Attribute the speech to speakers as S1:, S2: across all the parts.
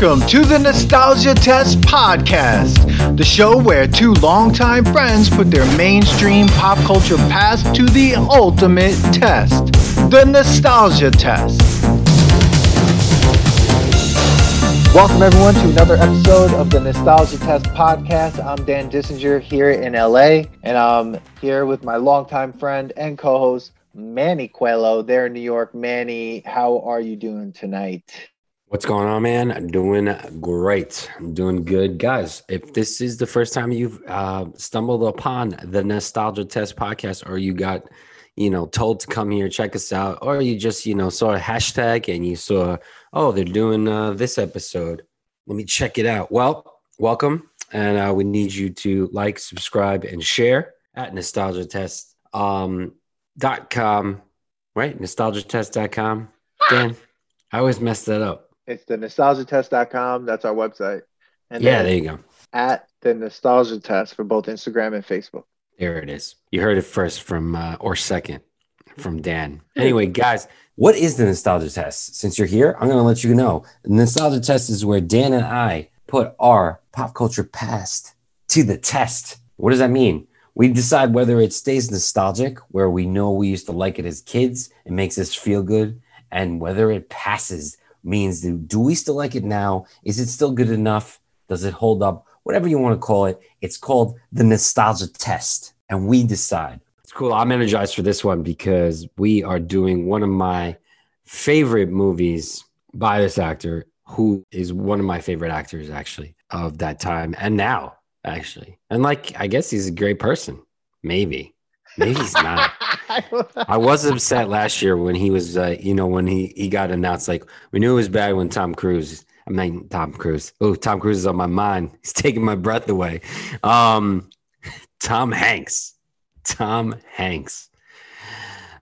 S1: Welcome to the Nostalgia Test Podcast, the show where two longtime friends put their mainstream pop culture past to the ultimate test the Nostalgia Test. Welcome, everyone, to another episode of the Nostalgia Test Podcast. I'm Dan Dissinger here in LA, and I'm here with my longtime friend and co host, Manny Coelho, there in New York. Manny, how are you doing tonight?
S2: What's going on, man? Doing great. I'm doing good. Guys, if this is the first time you've uh, stumbled upon the Nostalgia Test podcast, or you got, you know, told to come here, check us out, or you just, you know, saw a hashtag and you saw, oh, they're doing uh, this episode. Let me check it out. Well, welcome. And uh, we need you to like, subscribe, and share at nostalgia test um, dot com, right? Nostalgiatest.com. Dan, I always mess that up.
S1: It's the nostalgiatest.com. That's our website.
S2: And yeah, there you go.
S1: At the Nostalgia Test for both Instagram and Facebook.
S2: There it is. You heard it first from, uh, or second from Dan. Anyway, guys, what is the Nostalgia Test? Since you're here, I'm going to let you know. The Nostalgia Test is where Dan and I put our pop culture past to the test. What does that mean? We decide whether it stays nostalgic, where we know we used to like it as kids, it makes us feel good, and whether it passes means do, do we still like it now? Is it still good enough? Does it hold up? Whatever you want to call it, it's called the nostalgia test. And we decide. It's cool. I'm energized for this one because we are doing one of my favorite movies by this actor, who is one of my favorite actors actually of that time and now, actually. And like, I guess he's a great person. Maybe. Maybe he's not. I was upset last year when he was, uh, you know, when he he got announced. Like we knew it was bad when Tom Cruise. I mean, Tom Cruise. Oh, Tom Cruise is on my mind. He's taking my breath away. Um, Tom Hanks. Tom Hanks.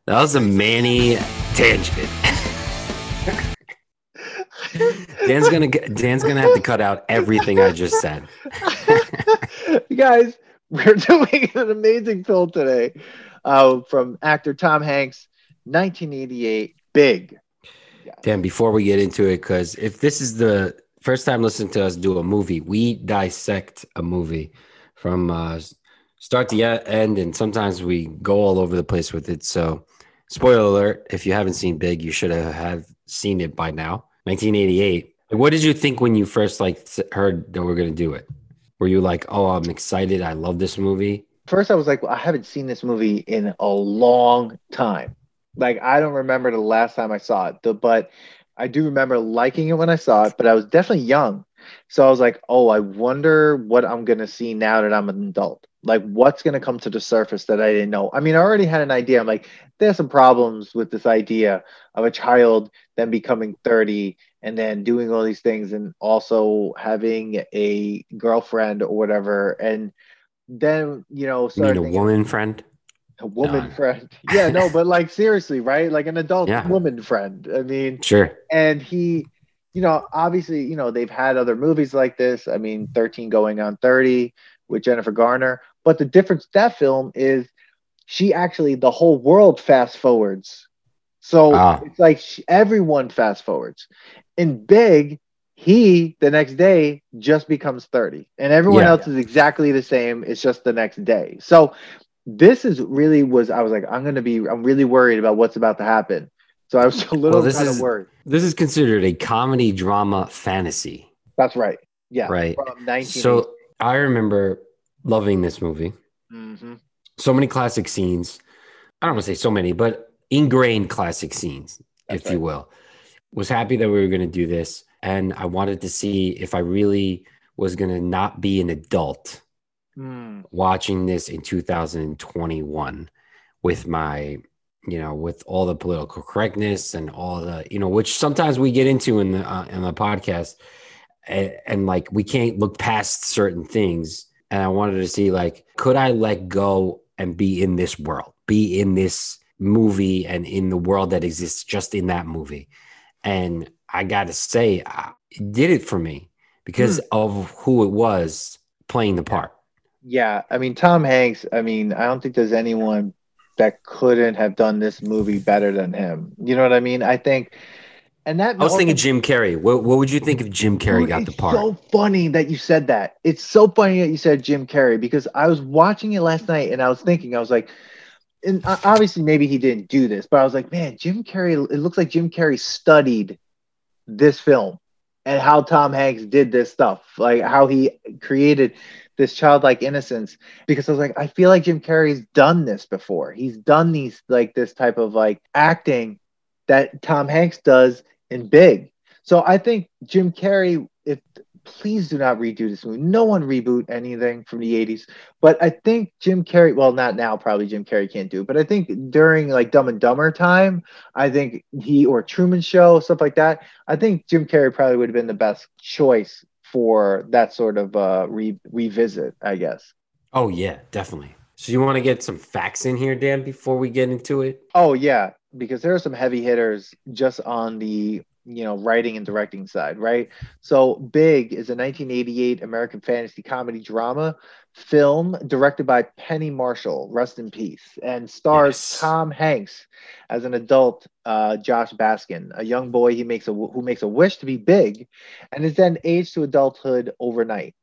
S2: That was a Manny tangent. Dan's gonna Dan's gonna have to cut out everything I just said.
S1: guys, we're doing an amazing film today uh, from actor Tom Hanks, 1988, Big.
S2: Dan, before we get into it, because if this is the first time listening to us do a movie, we dissect a movie from uh, start to end, and sometimes we go all over the place with it. So, spoiler alert: if you haven't seen Big, you should have seen it by now. 1988. What did you think when you first like heard that we're gonna do it? Were you like, "Oh, I'm excited! I love this movie"?
S1: First I was like, well, I haven't seen this movie in a long time. Like I don't remember the last time I saw it, but I do remember liking it when I saw it. But I was definitely young, so I was like, oh, I wonder what I'm gonna see now that I'm an adult. Like what's gonna come to the surface that I didn't know. I mean, I already had an idea. I'm like, there's some problems with this idea of a child then becoming 30 and then doing all these things and also having a girlfriend or whatever and then you know,
S2: you mean a woman friend,
S1: a woman no. friend. Yeah, no, but like seriously, right? Like an adult yeah. woman friend. I mean,
S2: sure.
S1: And he, you know, obviously, you know, they've had other movies like this. I mean, thirteen going on thirty with Jennifer Garner, but the difference that film is she actually the whole world fast forwards. So ah. it's like she, everyone fast forwards. In Big, he the next day just becomes 30 and everyone yeah. else is exactly the same. It's just the next day. So this is really was i was like i'm gonna be i'm really worried about what's about to happen. So i was a little well, kind
S2: is,
S1: of worried.
S2: this is considered a comedy drama fantasy.
S1: That's right. Yeah.
S2: Right. So i remember loving this movie. Mm-hmm. so many classic scenes. I don't want to say so many but ingrained classic scenes that's if right. you will. Was happy that we were going to do this and I wanted to see if I really was going to not be an adult mm. watching this in 2021 with my you know with all the political correctness and all the you know which sometimes we get into in the uh, in the podcast and, and like we can't look past certain things and I wanted to see like could I let go and be in this world be in this movie and in the world that exists just in that movie and I got to say, it did it for me because mm. of who it was playing the part.
S1: Yeah, I mean Tom Hanks. I mean, I don't think there's anyone that couldn't have done this movie better than him. You know what I mean? I think And that
S2: I was thinking Jim Carrey. What, what would you think if Jim Carrey
S1: Dude,
S2: got the
S1: it's
S2: part?
S1: so funny that you said that. It's so funny that you said Jim Carrey because I was watching it last night and I was thinking, I was like, and obviously maybe he didn't do this, but I was like, man, Jim Carrey. It looks like Jim Carrey studied this film and how Tom Hanks did this stuff, like how he created this childlike innocence. Because I was like, I feel like Jim Carrey's done this before. He's done these like this type of like acting that Tom Hanks does in Big. So I think Jim Carrey, if please do not redo this movie. No one reboot anything from the 80s. But I think Jim Carrey, well, not now, probably Jim Carrey can't do, it, but I think during like Dumb and Dumber time, I think he or Truman Show, stuff like that, I think Jim Carrey probably would have been the best choice for that sort of uh re- revisit, I guess.
S2: Oh yeah, definitely. So you want to get some facts in here, Dan, before we get into it?
S1: Oh yeah, because there are some heavy hitters just on the you know writing and directing side, right? So Big is a 1988 American fantasy comedy drama film directed by Penny Marshall, rest in peace, and stars
S2: Yes.
S1: Tom Hanks as an adult uh, Josh Baskin, a young boy he makes a who makes a wish to be big, and is then aged to adulthood overnight.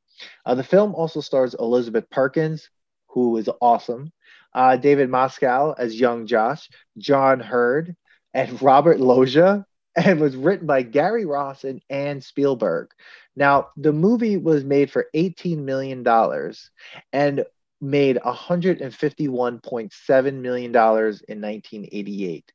S1: Uh, the film also stars Elizabeth Perkins, who is awesome, uh, David Moscow as young Josh, John Heard, and Robert Loggia, and was written by Gary Ross and Anne Spielberg. Now, the movie was made for $18 million and made $151.7 million in 1988.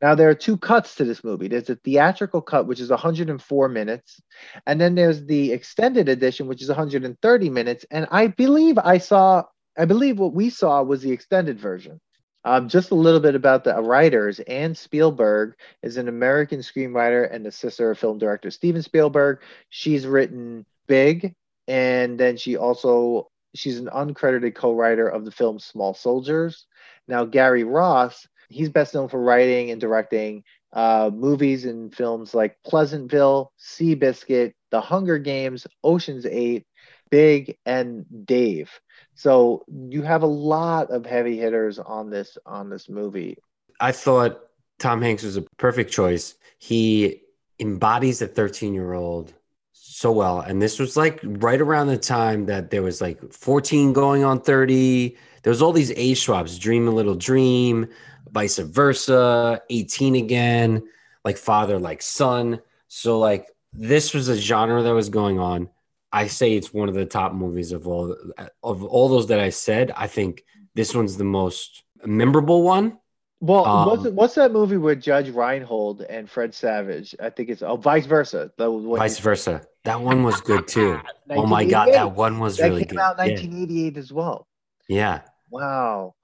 S1: Now, there are two cuts to this movie. There's a theatrical cut, which is 104 minutes, and then there's the extended edition, which is 130 minutes. And I believe I saw, I believe what we saw was the extended version. Um, just a little bit about the writers. Anne Spielberg is an American screenwriter and the sister of film director Steven Spielberg. She's written Big, and then she also she's an uncredited co-writer of the film Small Soldiers. Now Gary Ross, he's best known for writing and directing uh, movies and films like Pleasantville, Seabiscuit, The Hunger Games, Ocean's Eight, Big, and Dave. So you have a lot of heavy hitters on this on this movie.
S2: I thought Tom Hanks was a perfect choice. He embodies a 13 year old so well. And this was like right around the time that there was like 14 going on 30. There was all these age swaps, Dream a Little Dream, vice versa, 18 again, like father, like son. So like this was a genre that was going on. I say it's one of the top movies of all of all those that I said. I think this one's the most memorable one.
S1: Well,
S2: Um,
S1: what's, what's that movie with Judge Reinhold and Fred Savage? I think it's oh, vice versa.
S2: Vice versa. That one was good too. oh my god, that one was
S1: that
S2: really
S1: came
S2: good.
S1: out
S2: Yeah.
S1: 1988 as well.
S2: yeah.
S1: Wow,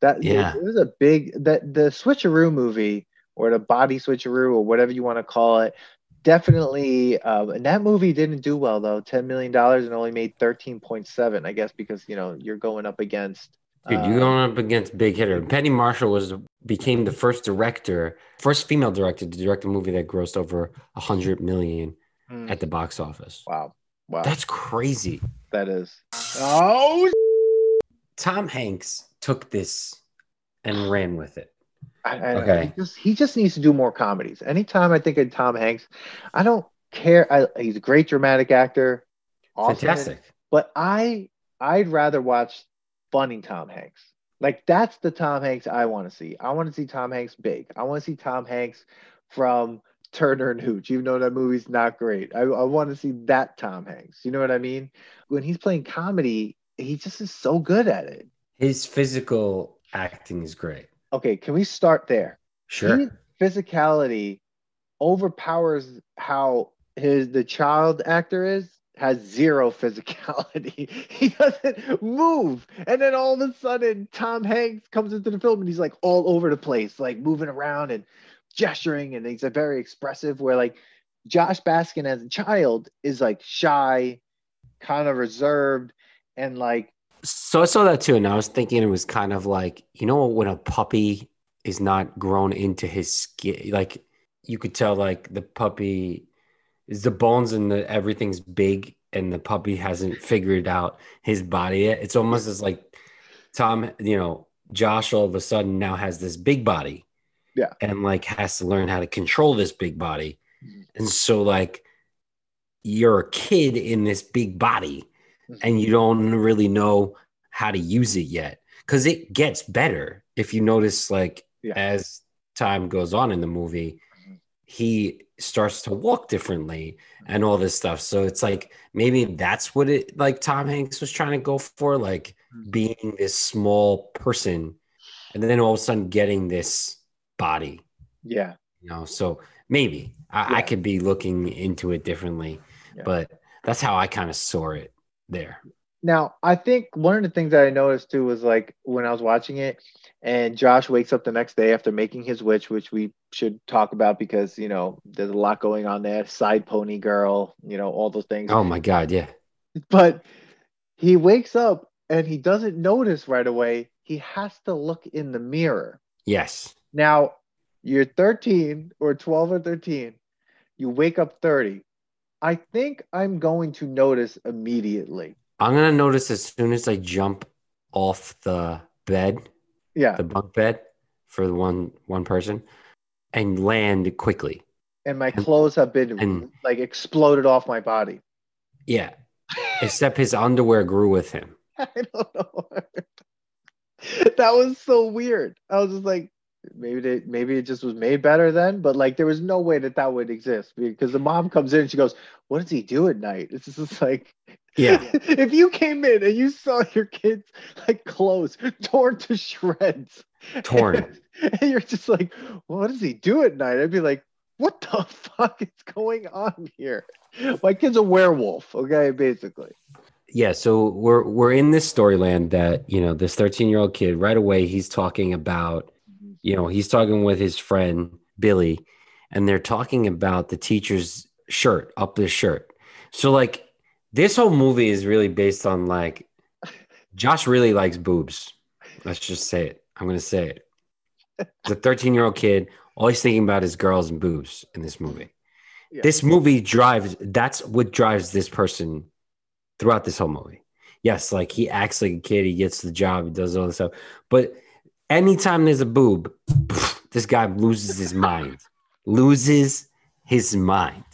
S1: that
S2: Yeah.
S1: it was a big that the switcheroo movie or the body switcheroo or whatever you want to call it. Definitely, um, and that movie didn't do well though. Ten million dollars and only made thirteen point seven. I guess because you know you're going up against.
S2: Dude,
S1: uh,
S2: you're going up against big hitter. Penny Marshall was became the first director, first female director to direct a movie that grossed over a hundred million
S1: mm,
S2: at the box office.
S1: wow, wow,
S2: That's crazy.
S1: that is. Oh,
S2: Tom Hanks took this and ran with it.
S1: I, I,
S2: Okay.
S1: He just, he just needs to do more comedies. Anytime I think of Tom Hanks, I don't care. I, he's a great dramatic actor. awesome
S2: Fantastic.
S1: But I I'd rather watch funny Tom Hanks. Like that's the Tom Hanks I want to see. I want to see Tom Hanks big. I want to see Tom Hanks from Turner and Hooch, even though that movie's not great. I, I want to see that Tom Hanks. You know what I mean? When he's playing comedy, he just is so good at it.
S2: His physical acting is great.
S1: Okay, can we start there?
S2: Sure.
S1: His physicality overpowers how his the child actor is has zero physicality. he doesn't move. And then all of a sudden Tom Hanks comes into the film and he's like all over the place, like moving around and gesturing and he's a very expressive where like Josh Baskin as a child is like shy, kind of reserved and like
S2: So I saw that too, and I was thinking it was kind of like you know when a puppy is not grown into his skin, like you could tell like the puppy is the bones and the everything's big, and the puppy hasn't figured out his body yet. It's almost as like Tom, you know, Josh all of a sudden now has this big body,
S1: Yeah.
S2: and like has to learn how to control this big body,
S1: Mhm.
S2: And so like you're a kid in this big body.
S1: Mm-hmm.
S2: and you don't really know how to use it yet because it gets better if you notice like
S1: Yeah.
S2: as time goes on in the movie
S1: Mhm.
S2: he starts to walk differently mm-hmm. and all this stuff so it's like maybe that's what it like tom hanks was trying to go for like
S1: mm-hmm.
S2: being this small person and then all of a sudden getting this body
S1: Yeah.
S2: you know so maybe i, I could be looking into it differently
S1: Yeah.
S2: but that's how i kind of saw it there
S1: Now, I think one of the things that I noticed too was like when I was watching it, and Josh wakes up the next day after making his witch, which we should talk about because you know there's a lot going on there. Side pony girl, you know, all those things.
S2: oh my god yeah
S1: But he wakes up and he doesn't notice right away. He has to look in the mirror.
S2: yes
S1: Now, you're 13 or 12 or 13, you wake up 30. I think I'm going to notice immediately.
S2: i'm gonna notice as soon as i jump off the bed
S1: Yeah.
S2: the bunk bed for the one one person and land quickly
S1: And my clothes have been
S2: and-
S1: like exploded off my body.
S2: yeah except his underwear grew with him
S1: I don't know. that was so weird. I was just like, maybe they, maybe it just was made better then, but like there was no way that that would exist because the mom comes in and she goes, "What does he do at night?" It's just like,
S2: Yeah.
S1: if you came in and you saw your kids like clothes torn to shreds,
S2: Torn.
S1: and you're just like, "What does he do at night?" I'd be like, "What the fuck is going on here?" My kid's a werewolf. Okay, basically.
S2: yeah so we're we're in this storyland that you know this 13 year old kid right away he's talking about you know he's talking with his friend billy and they're talking about the teacher's shirt up his shirt. So like this whole movie is really based on like josh really likes boobs. Let's just say it. I'm gonna say it. The 13 year old kid. All he's thinking about is girls and boobs in this movie.
S1: Yeah.
S2: this movie drives that's what drives this person throughout this whole movie. Yes like he acts like a kid. He gets the job. He does all this stuff. But anytime there's a boob this guy loses his mind. Loses his mind.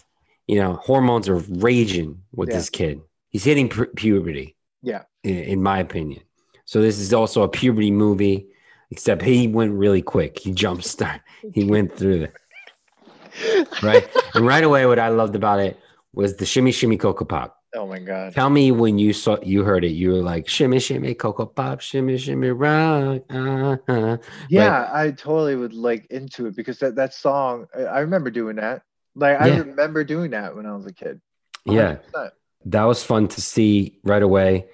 S2: You know hormones are raging with
S1: Yeah.
S2: this kid. He's hitting pu- puberty.
S1: Yeah.
S2: in, in my opinion. So this is also a puberty movie except he went really quick. He jumped start. He went through it right? And right away what i loved about it was the shimmy shimmy cocoa pop
S1: Oh my god.
S2: tell me when you saw you heard it you were like shimmy shimmy cocoa pop shimmy shimmy rock uh-huh.
S1: Yeah, I totally would like into it because that, that song, I, remember doing that. Like, I remember doing that when I was a kid.
S2: yeah
S1: 100%.
S2: that was fun to see right away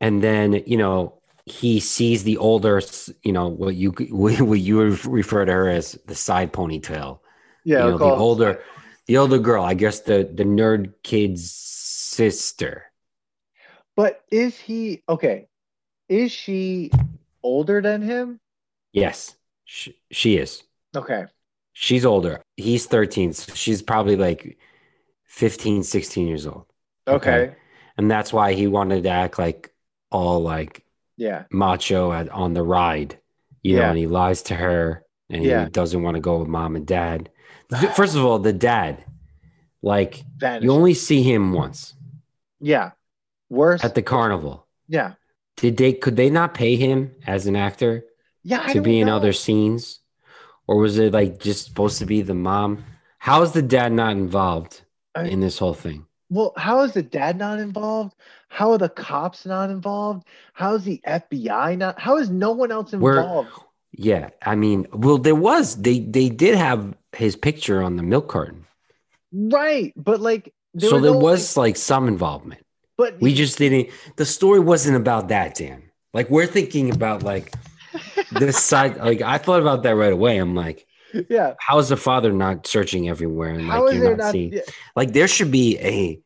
S2: and then you know he sees the older you know what you what you refer to her as the side ponytail
S1: Yeah.
S2: you know, the older the older girl i guess the the nerd kid's sister
S1: But is he okay? Is she older than him?
S2: yes she, she is
S1: Okay.
S2: she's older he's 13 so she's probably like 15 16 years old
S1: Okay.
S2: and that's why he wanted to act like all like
S1: Yeah.
S2: macho at, on the ride you know and he lies to her and
S1: Yeah.
S2: he doesn't want to go with mom and dad first of all the dad like
S1: Vanished.
S2: you only see him once
S1: yeah. Worse.
S2: at the carnival
S1: yeah.
S2: did they could they not pay him as an actor
S1: Yeah. I
S2: to be in other scenes or was it like just supposed to be the mom how is the dad not involved
S1: I-
S2: in this whole thing
S1: Well, how is the dad not involved? How are the cops not involved? How is the FBI not? How is no one else
S2: We're-
S1: involved?
S2: yeah i mean well there was they they did have his picture on the milk carton
S1: Right. But like, there
S2: so
S1: was
S2: there
S1: no-
S2: was like some involvement
S1: but
S2: we just didn't the story wasn't about that dan like we're thinking about like this side like i thought about that right away i'm like
S1: yeah.
S2: how is the father not searching everywhere and like you're not,
S1: not?
S2: seeing
S1: yeah,
S2: like there should be a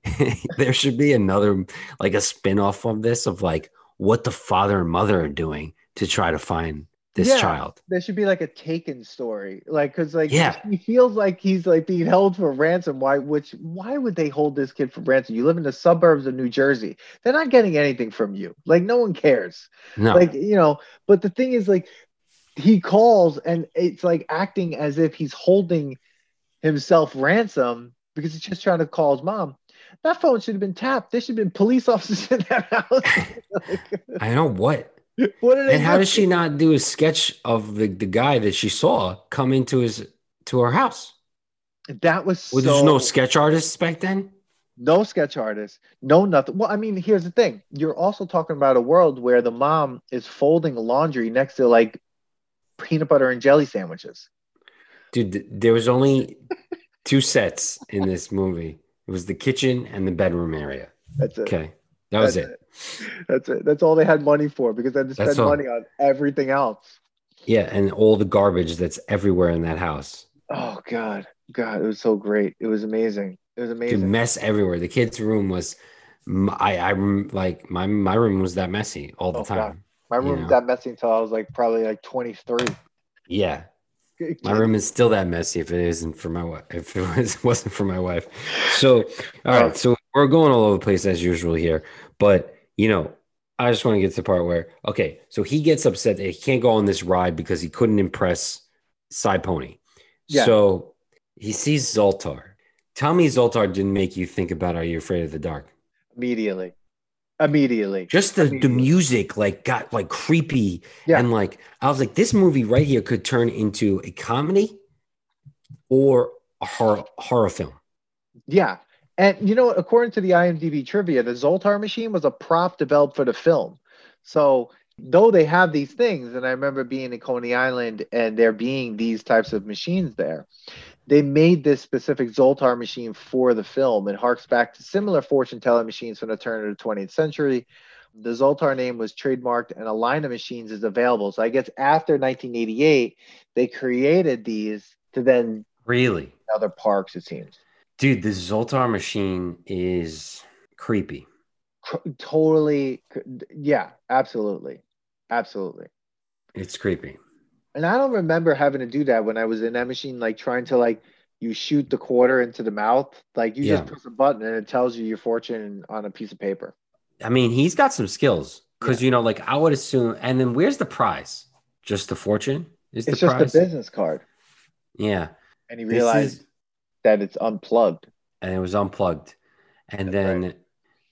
S2: there should be another like a spin-off of this of like what the father and mother are doing to try to find this
S1: Yeah.
S2: child
S1: there should be like a taken story, like because like
S2: Yeah.
S1: he feels like he's like being held for ransom. Why? Which? Why would they hold this kid for ransom? You live in the suburbs of New Jersey. They're not getting anything from you. Like no one cares.
S2: no
S1: like you know but the thing is like he calls and it's like acting as if he's holding himself ransom because he's just trying to call his mom. That phone should have been tapped. There should have been police officers in that house.
S2: I know what.
S1: what did
S2: And how does she not do a sketch of the, the guy that she saw come into his to her house?
S1: That was
S2: Well,
S1: so
S2: there's no sketch artists back then.
S1: no sketch artist, no nothing. Well, I mean, here's the thing. You're also talking about a world where the mom is folding laundry next to like peanut butter and jelly sandwiches.
S2: Dude, there was only two sets in this movie. It was the kitchen and the bedroom area.
S1: That's it.
S2: Okay. That was
S1: That's
S2: it.
S1: That's it. That's all they had money for because they had to spend money on everything else.
S2: Yeah, and all the garbage that's everywhere in that house.
S1: Oh God, God, it was so great. It was amazing. It was
S2: Dude,
S1: amazing.
S2: mess everywhere. The kids' room was, I, I like my my room was that messy all the
S1: Oh, God.
S2: time.
S1: My
S2: you
S1: room
S2: know.
S1: was that messy until I was like probably like 23.
S2: Yeah, my room is still that messy if it isn't for my wife. If it was, wasn't for my wife. So, all right. Oh. So we're going all over the place as usual here, but you know, I just want to get to the part where okay, so he gets upset that he can't go on this ride because he couldn't impress Side Pony.
S1: Yeah.
S2: So he sees Zoltar. Tell me, Zoltar didn't make you think about Are You Afraid of the Dark?
S1: immediately, immediately.
S2: Just the, the music like got like creepy
S1: Yeah.
S2: and like I was like, this movie right here could turn into a comedy or a horror horror film.
S1: Yeah. And you know? According to the IMDb trivia, the Zoltar machine was a prop developed for the film. So though they have these things, and I remember being in Coney Island and there being these types of machines there, they made this specific Zoltar machine for the film. It harks back to similar fortune telling machines from the turn of the 20th century. The Zoltar name was trademarked, and a line of machines is available. So I guess after 1988, they created these to then
S2: Really?
S1: other parks. It seems.
S2: Dude, the Zoltar machine is creepy.
S1: Totally yeah absolutely absolutely
S2: It's creepy.
S1: and i don't remember having to do that when i was in that machine like trying to like you shoot the quarter into the mouth like you
S2: Yeah.
S1: just press a button and it tells you your fortune on a piece of paper
S2: I mean, he's got some skills because you know, like I would assume. And then where's the prize? Just the fortune? Is
S1: it's
S2: the
S1: just
S2: prize?
S1: a business card
S2: Yeah.
S1: and he realized that it's unplugged
S2: and it was unplugged. And
S1: That's
S2: then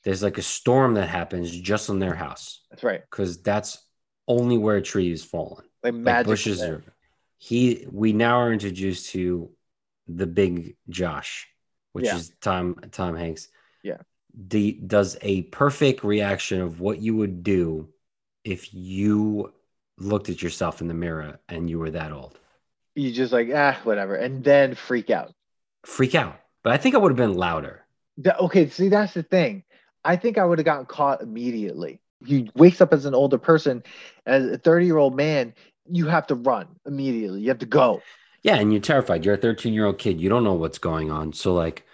S2: there's like a storm that happens just on their house
S1: that's right
S2: because that's only where a tree is fallen.
S1: like
S2: Like bushes are. He we now are introduced to the big Josh, which
S1: Yeah.
S2: is Tom Tom Hanks.
S1: Yeah.
S2: The does a perfect reaction of what you would do if you looked at yourself in the mirror and you were that old.
S1: you just like ah whatever and then freak out
S2: Freak out. But I think I would have been louder.
S1: That- okay, see, that's the thing. I think I would have gotten caught immediately. He wakes up as an older person, as a 30 year old man, you have to run immediately. You have to go.
S2: Yeah, and you're terrified. You're a 13 year old kid. You don't know what's going on. So, like,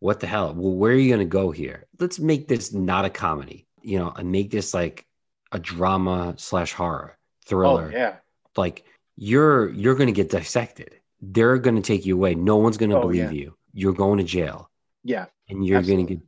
S2: what the hell? Well, where are you going to go here? Let's make this not a comedy, you know, and make this like a drama slash horror thriller.
S1: Oh, yeah.
S2: Like, you're you're going to get dissected. They're going to take you away. No one's going to
S1: Oh,
S2: believe
S1: yeah.
S2: you. You're going to jail,
S1: Yeah.
S2: and you're going to get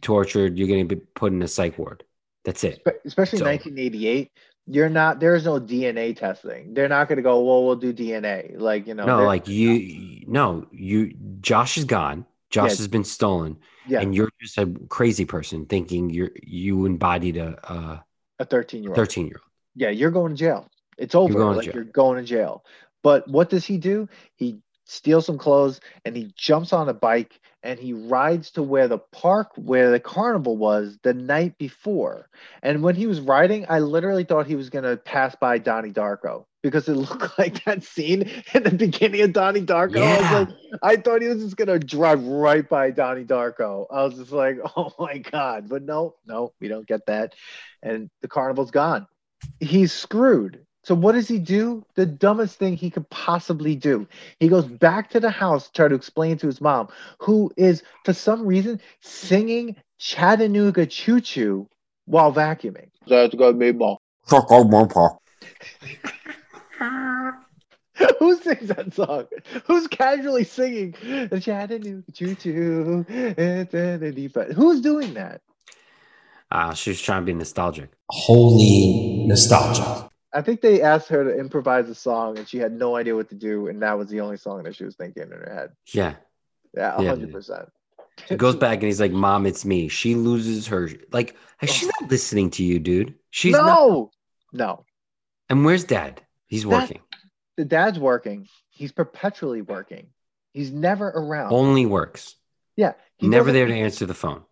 S2: tortured. You're going to be put in a psych ward. That's it.
S1: Spe- Especially
S2: So-
S1: 1988. You're not, there is no DNA testing. They're not going to go, well, we'll do DNA. Like, you know,
S2: no, like you. No, you. Josh is gone. Josh
S1: Yeah.
S2: has been stolen.
S1: yeah,
S2: and you're just a crazy person thinking you're you embodied a, a
S1: a 13 year old.
S2: 13 year old
S1: Yeah, you're going to jail. It's over.
S2: to
S1: like you're going to jail. But what does he do? He steals some clothes and he jumps on a bike and he rides to where the park where the carnival was the night before. And when he was riding, I literally thought he was gonna pass by Donnie Darko because it looked like that scene in the beginning of Donnie Darko. I
S2: Yeah.
S1: was like, I thought he was just gonna drive right by Donnie Darko. I was just like, oh my god. But no, no, we don't get that. And the carnival's gone. He's screwed. So what does he do? The dumbest thing he could possibly do. He goes back to the house to try to explain to his mom, who is for some reason singing Chattanooga Choo Choo while vacuuming. That's gonna be more. Who sings that song? Who's casually singing the Chattanooga Choo Choo? Who's doing that?
S2: uh, she was trying to be nostalgic
S3: Holy nostalgia.
S1: I think they asked her to improvise a song, and she had no idea what to do, and that was the only song that she was thinking in her head.
S2: Yeah.
S1: Yeah,
S2: Yeah.
S1: hundred percent.
S2: He goes back and he's like, Mom, it's me. She loses her like she's not listening to you, dude. She's not
S1: no, no.
S2: and where's dad? He's working.
S1: The dad's working. He's perpetually working. He's never around.
S2: Only works.
S1: yeah,
S2: Never there to answer the phone.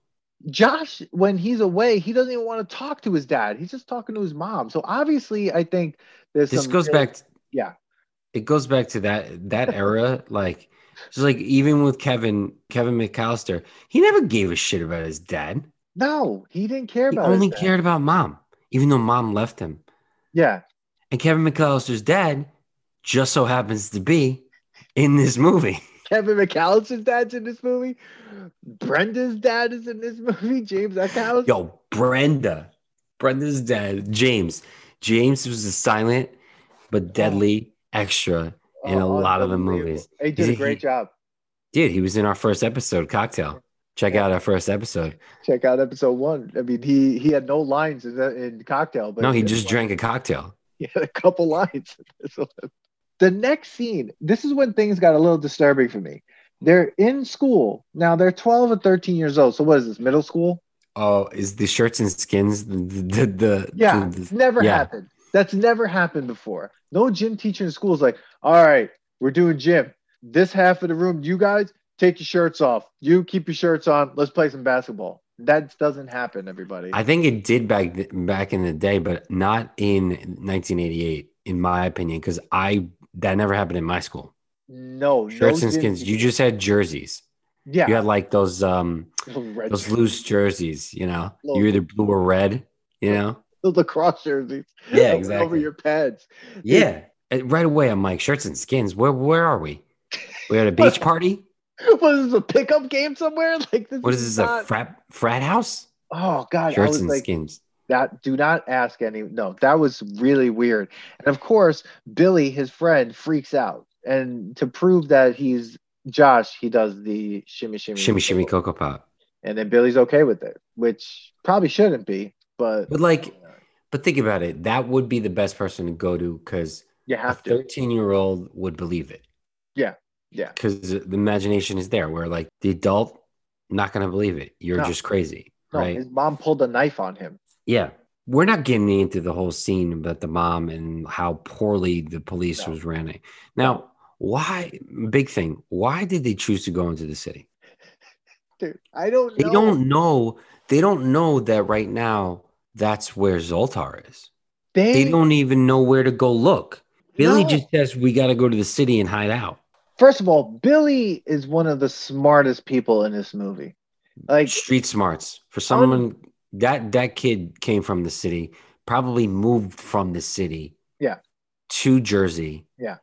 S1: Josh, when he's away, he doesn't even want to talk to his dad. He's just talking to his mom. So obviously, I think there's
S2: This goes
S1: really-
S2: back
S1: Yeah,
S2: it goes back to that that era like just like even with kevin kevin mcallister he never gave a shit about his dad
S1: no, he didn't care about.
S2: only cared about mom even though mom left him
S1: Yeah,
S2: and kevin mcallister's dad just so happens to be in this movie
S1: Kevin McAllister's dad's in this movie. Brenda's dad is in this movie. James Eckhouse.
S2: yo brenda brenda's dad james james was a silent but deadly oh. extra in a
S1: Oh,
S2: lot of the movies
S1: He did a great
S2: he-
S1: job.
S2: dude he was in our first episode cocktail check out our first episode
S1: Check out episode one. I mean, he he had no lines in, the, in cocktail, but
S2: no he
S1: had
S2: just drank a cocktail
S1: He had a couple lines. The next scene, this is when things got a little disturbing for me. They're in school now. They're twelve or thirteen years old. So what is this? Middle school?
S2: Oh, is the shirts and skins the the, the
S1: Yeah,
S2: the-
S1: it's never
S2: yeah.
S1: happened. That's never happened before. No gym teacher in school is like, all right, we're doing gym. This half of the room, you guys take your shirts off. You keep your shirts on. Let's play some basketball. That doesn't happen, everybody.
S2: I think it did back back in the day, but not in 1988, in my opinion, because I that never happened in my school.
S1: no,
S2: Shirts
S1: no
S2: and skins. You just had jerseys.
S1: yeah,
S2: You had like those um
S1: red
S2: those loose jerseys. You know, you're either blue or red. You know.
S1: The lacrosse jerseys.
S2: Yeah,
S1: over-
S2: exactly.
S1: Over your pads.
S2: Yeah. And right away, I'm like shirts and skins. Where where are we? We at a beach party.
S1: What is this a pickup game somewhere? Like this
S2: What is this? A frat frat house?
S1: Oh God, I
S2: Shirts
S1: was
S2: and
S1: like
S2: skins.
S1: That. Do not ask any. No, that was really weird. And of course, Billy, his friend, freaks out. And to prove that he's Josh, he does the shimmy shimmy
S2: Shimmy shimmy cocoa pop.
S1: and then Billy's okay with it, which probably shouldn't be, but
S2: But like, but think about it. That would be the best person to go to because
S1: you
S2: a
S1: have to.
S2: 13 year old would believe it.
S1: Yeah, yeah.
S2: Because the imagination is there where like the adult not going to believe it. You're
S1: No.
S2: just crazy.
S1: No,
S2: right.
S1: his mom pulled a knife on him.
S2: Yeah. We're not getting into the whole scene about the mom and how poorly the police
S1: No.
S2: was running. Now, why, big thing, why did they choose to go into the city?
S1: Dude, I don't
S2: They
S1: know.
S2: don't know. They don't know that right now that's where Zoltar is.
S1: They,
S2: They don't even know where to go look. Billy
S1: No.
S2: just says we got to go to the city and hide out.
S1: First of all, Billy is one of the smartest people in this movie. Like,
S2: Street smarts for someone that that kid came from the city, probably moved from the city,
S1: Yeah.
S2: to Jersey,
S1: Yeah.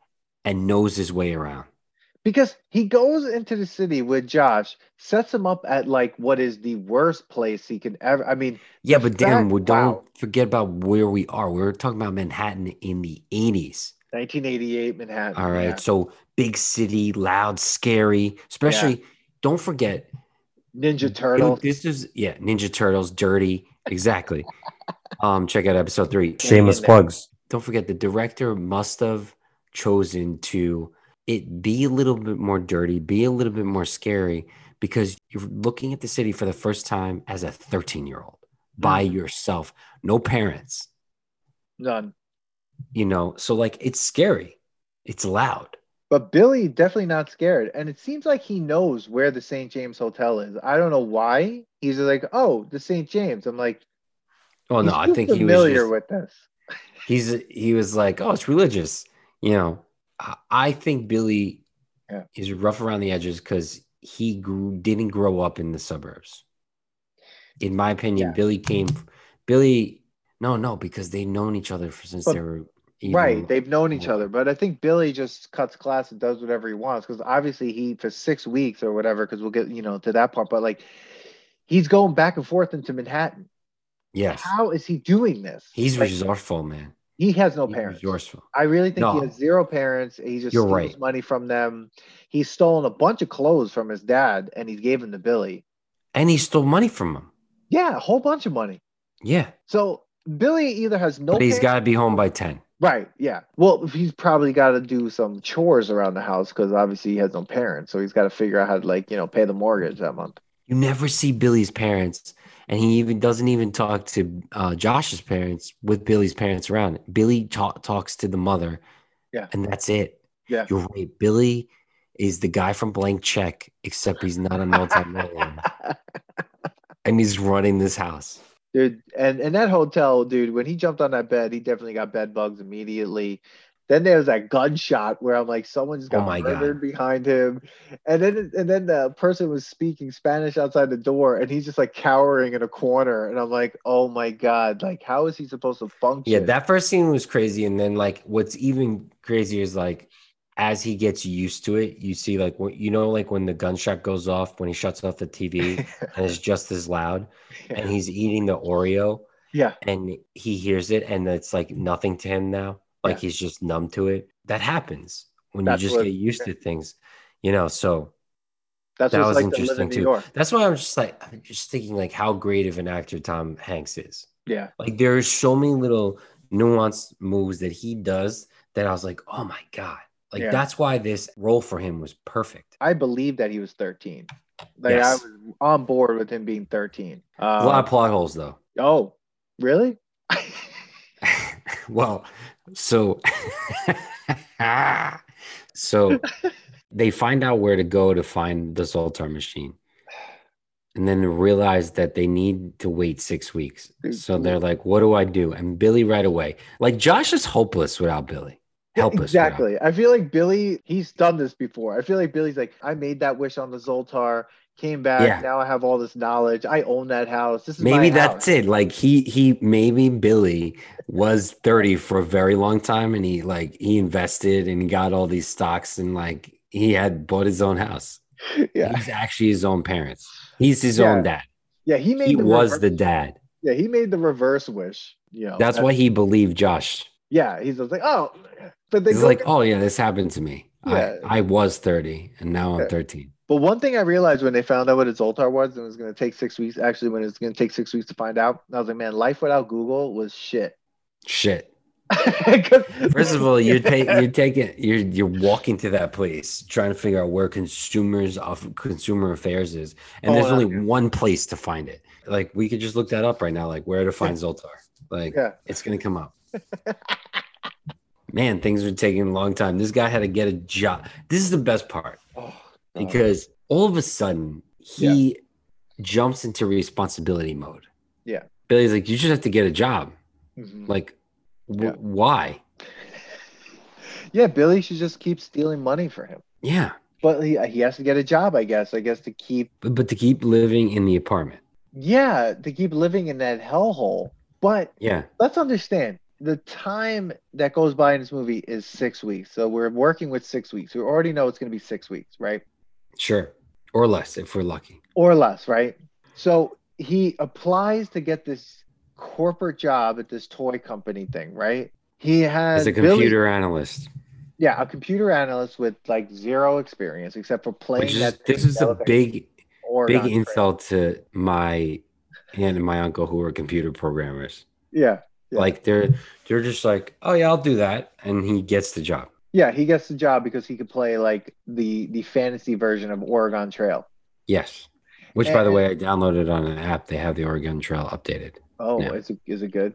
S2: and knows his way around.
S1: because he goes into the city with Josh, sets him up at like what is the worst place he can ever. I mean,
S2: Yeah, but damn, we don't
S1: wow.
S2: forget about where we are. We're talking about Manhattan in the eighties.
S1: 1988 Manhattan.
S2: All right,
S1: yeah.
S2: so big city, loud, scary. Especially, don't forget
S1: Ninja Turtle.
S2: This is yeah, Ninja Turtles, dirty. Exactly. um, check out episode three.
S1: Shameless
S2: plugs. Don't forget the director must have chosen to it be a little bit more dirty, be a little bit more scary, because you're looking at the city for the first time as a 13 year old by
S1: Mhm.
S2: yourself, no parents,
S1: None.
S2: you know. So like it's scary. It's loud.
S1: But Billy definitely not scared, and it seems like he knows where the St. James Hotel is. I don't know why. He's like, "Oh, the St. James." I'm like,
S2: Oh no, I think he was
S1: familiar with this.
S2: he's he was like, oh, it's religious. You know, I, I think Billy
S1: Yeah.
S2: is rough around the edges because he grew, didn't grow up in the suburbs. In my opinion,
S1: Yeah.
S2: Billy came. Billy, no, no, because they've known each other for, since
S1: But-
S2: they were
S1: right, they've known each other, but I think Billy just cuts class and does whatever he wants because obviously he for six weeks or whatever. Because we'll get you know to that part, but like he's going back and forth into Manhattan.
S2: Yes,
S1: How is he doing this?
S2: he's
S1: Like,
S2: resourceful, man.
S1: he has no
S2: He's
S1: parents.
S2: resourceful.
S1: I really think he has zero parents. He just
S2: You're
S1: steals
S2: right.
S1: money from them. He's stolen a bunch of clothes from his dad and he gave them to Billy.
S2: And he stole money from him.
S1: Yeah, a whole bunch of money.
S2: Yeah,
S1: So Billy either has no
S2: but he's got to be home by ten.
S1: Right. Yeah. Well, he's probably got to do some chores around the house because obviously he has no parents, so he's got to figure out how to like you know pay the mortgage that month.
S2: You never see Billy's parents, and he even doesn't even talk to uh, Josh's parents with Billy's parents around. Billy ta- talks to the mother,
S1: Yeah.
S2: and that's it.
S1: Yeah.
S2: You're right. Billy is the guy from Blank Check, except he's not a multi-millionaire, and he's running this house.
S1: Dude and and that hotel dude when he jumped on that bed he definitely got bed bugs immediately. Then there was that gunshot where i'm like someone just
S2: Oh
S1: got
S2: God.
S1: murdered behind him. And then and then the person was speaking spanish outside the door and he's just like cowering in a corner. And i'm like oh my god like how is he supposed to function?
S2: Yeah, that first scene was crazy, and then like what's even crazier is like as he gets used to it, you see like you know, like when the gunshot goes off when he shuts off the TV and it's just as loud, and he's eating the Oreo
S1: yeah
S2: and he hears it, and it's like nothing to him now, like
S1: Yeah.
S2: he's just numb to it. That happens when
S1: That's
S2: you just
S1: what-
S2: get used to things, you know. So
S1: that's
S2: that was
S1: like to live in
S2: interesting too. That's why I'm just like I'm just thinking like how great of an actor Tom Hanks is.
S1: yeah
S2: Like there are so many little nuanced moves that he does that I was like, oh my god! Like
S1: Yeah.
S2: that's why this role for him was perfect.
S1: i believe that he was 13 like
S2: Yes.
S1: i was on board with him being 13
S2: a lot of um, plot holes though.
S1: oh really
S2: well, so so they find out where to go to find the Zoltar machine. And then realize that they need to wait six weeks. So they're like, what do I do? And Billy right away. Like Josh is hopeless without Billy. Helpless. without-
S1: Exactly. I feel like Billy, he's done this before. I feel like Billy's like, I made that wish on the Zoltar, came back.
S2: Yeah.
S1: Now I have all this knowledge. I own that house. This is
S2: maybe that's
S1: house.
S2: it like he he maybe billy was 30 for a very long time and he like he invested and he got all these stocks and like he had bought his own house
S1: Yeah.
S2: he's actually his own parents he's his
S1: Yeah.
S2: own dad
S1: Yeah. He made
S2: he
S1: the
S2: was
S1: reverse,
S2: the dad
S1: Yeah. He made the reverse wish. You know,
S2: that's why he believed josh
S1: Yeah. He's just like, oh, but they
S2: he's like oh yeah this happened to me
S1: Yeah.
S2: I, I was 30 and now i'm
S1: Yeah.
S2: 13
S1: But one thing I realized when they found out what a Zoltar was, and it was going to take six weeks. Actually, when it was going to take six weeks to find out, I was like, man, life without Google was shit.
S2: shit First of all, you're taking you're taking you're you're walking to that place trying to figure out where consumers of consumer affairs is, and
S1: Oh,
S2: there's
S1: yeah.
S2: only one place to find it. Like we could just look that up right now, like where to find Zoltar. Like
S1: Yeah.
S2: it's gonna come up. Man, things are taking a long time. This guy had to get a job. This is the best part
S1: Oh,
S2: because all of a sudden he jumps into responsibility mode.
S1: Yeah.
S2: Billy's like, you just have to get a job.
S1: Mhm.
S2: Like, w-
S1: Yeah.
S2: why?
S1: yeah, Billy should just keep stealing money for him.
S2: Yeah.
S1: But he, he has to get a job, I guess. I guess to keep,
S2: But, but to keep living in the apartment.
S1: yeah, to keep living in that hellhole. But
S2: Yeah.
S1: let's understand the time that goes by in this movie is six weeks. So we're working with six weeks. We already know it's going to be six weeks, right?
S2: Sure. Or less if we're lucky.
S1: Or less, right? So he applies to get this corporate job at this toy company thing, right? He has
S2: As a
S1: Billy-
S2: computer analyst,
S1: yeah, a computer analyst with like zero experience except for playing
S2: is
S1: that.
S2: this is a big, big insult to my aunt and my uncle who are computer programmers.
S1: Yeah, Yeah.
S2: Like they're they're just like, oh yeah, I'll do that, and he gets the job.
S1: yeah, he gets the job because he could play like the the fantasy version of Oregon Trail.
S2: Yes. Which, by the way, I downloaded on an app. They have the Oregon Trail updated.
S1: Oh,
S2: Yeah.
S1: is it is it good?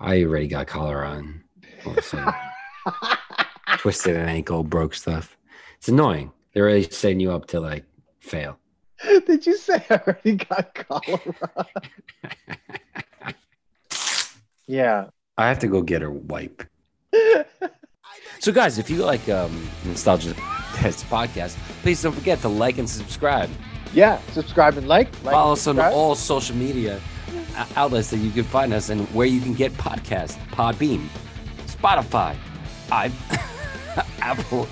S2: I already got cholera on. All of a sudden. Twisted an ankle, broke stuff. It's annoying. They're really setting you up to like fail.
S1: Did you say I already got cholera? yeah.
S2: I have to go get her wipe. So, guys, if you like um, Nostalgia Test podcast, please don't forget to like and subscribe.
S1: Yeah. Subscribe and like. like
S2: Follow us on all social media uh, outlets that you can find us and where you can get podcasts Podbean, Spotify, I, Apple.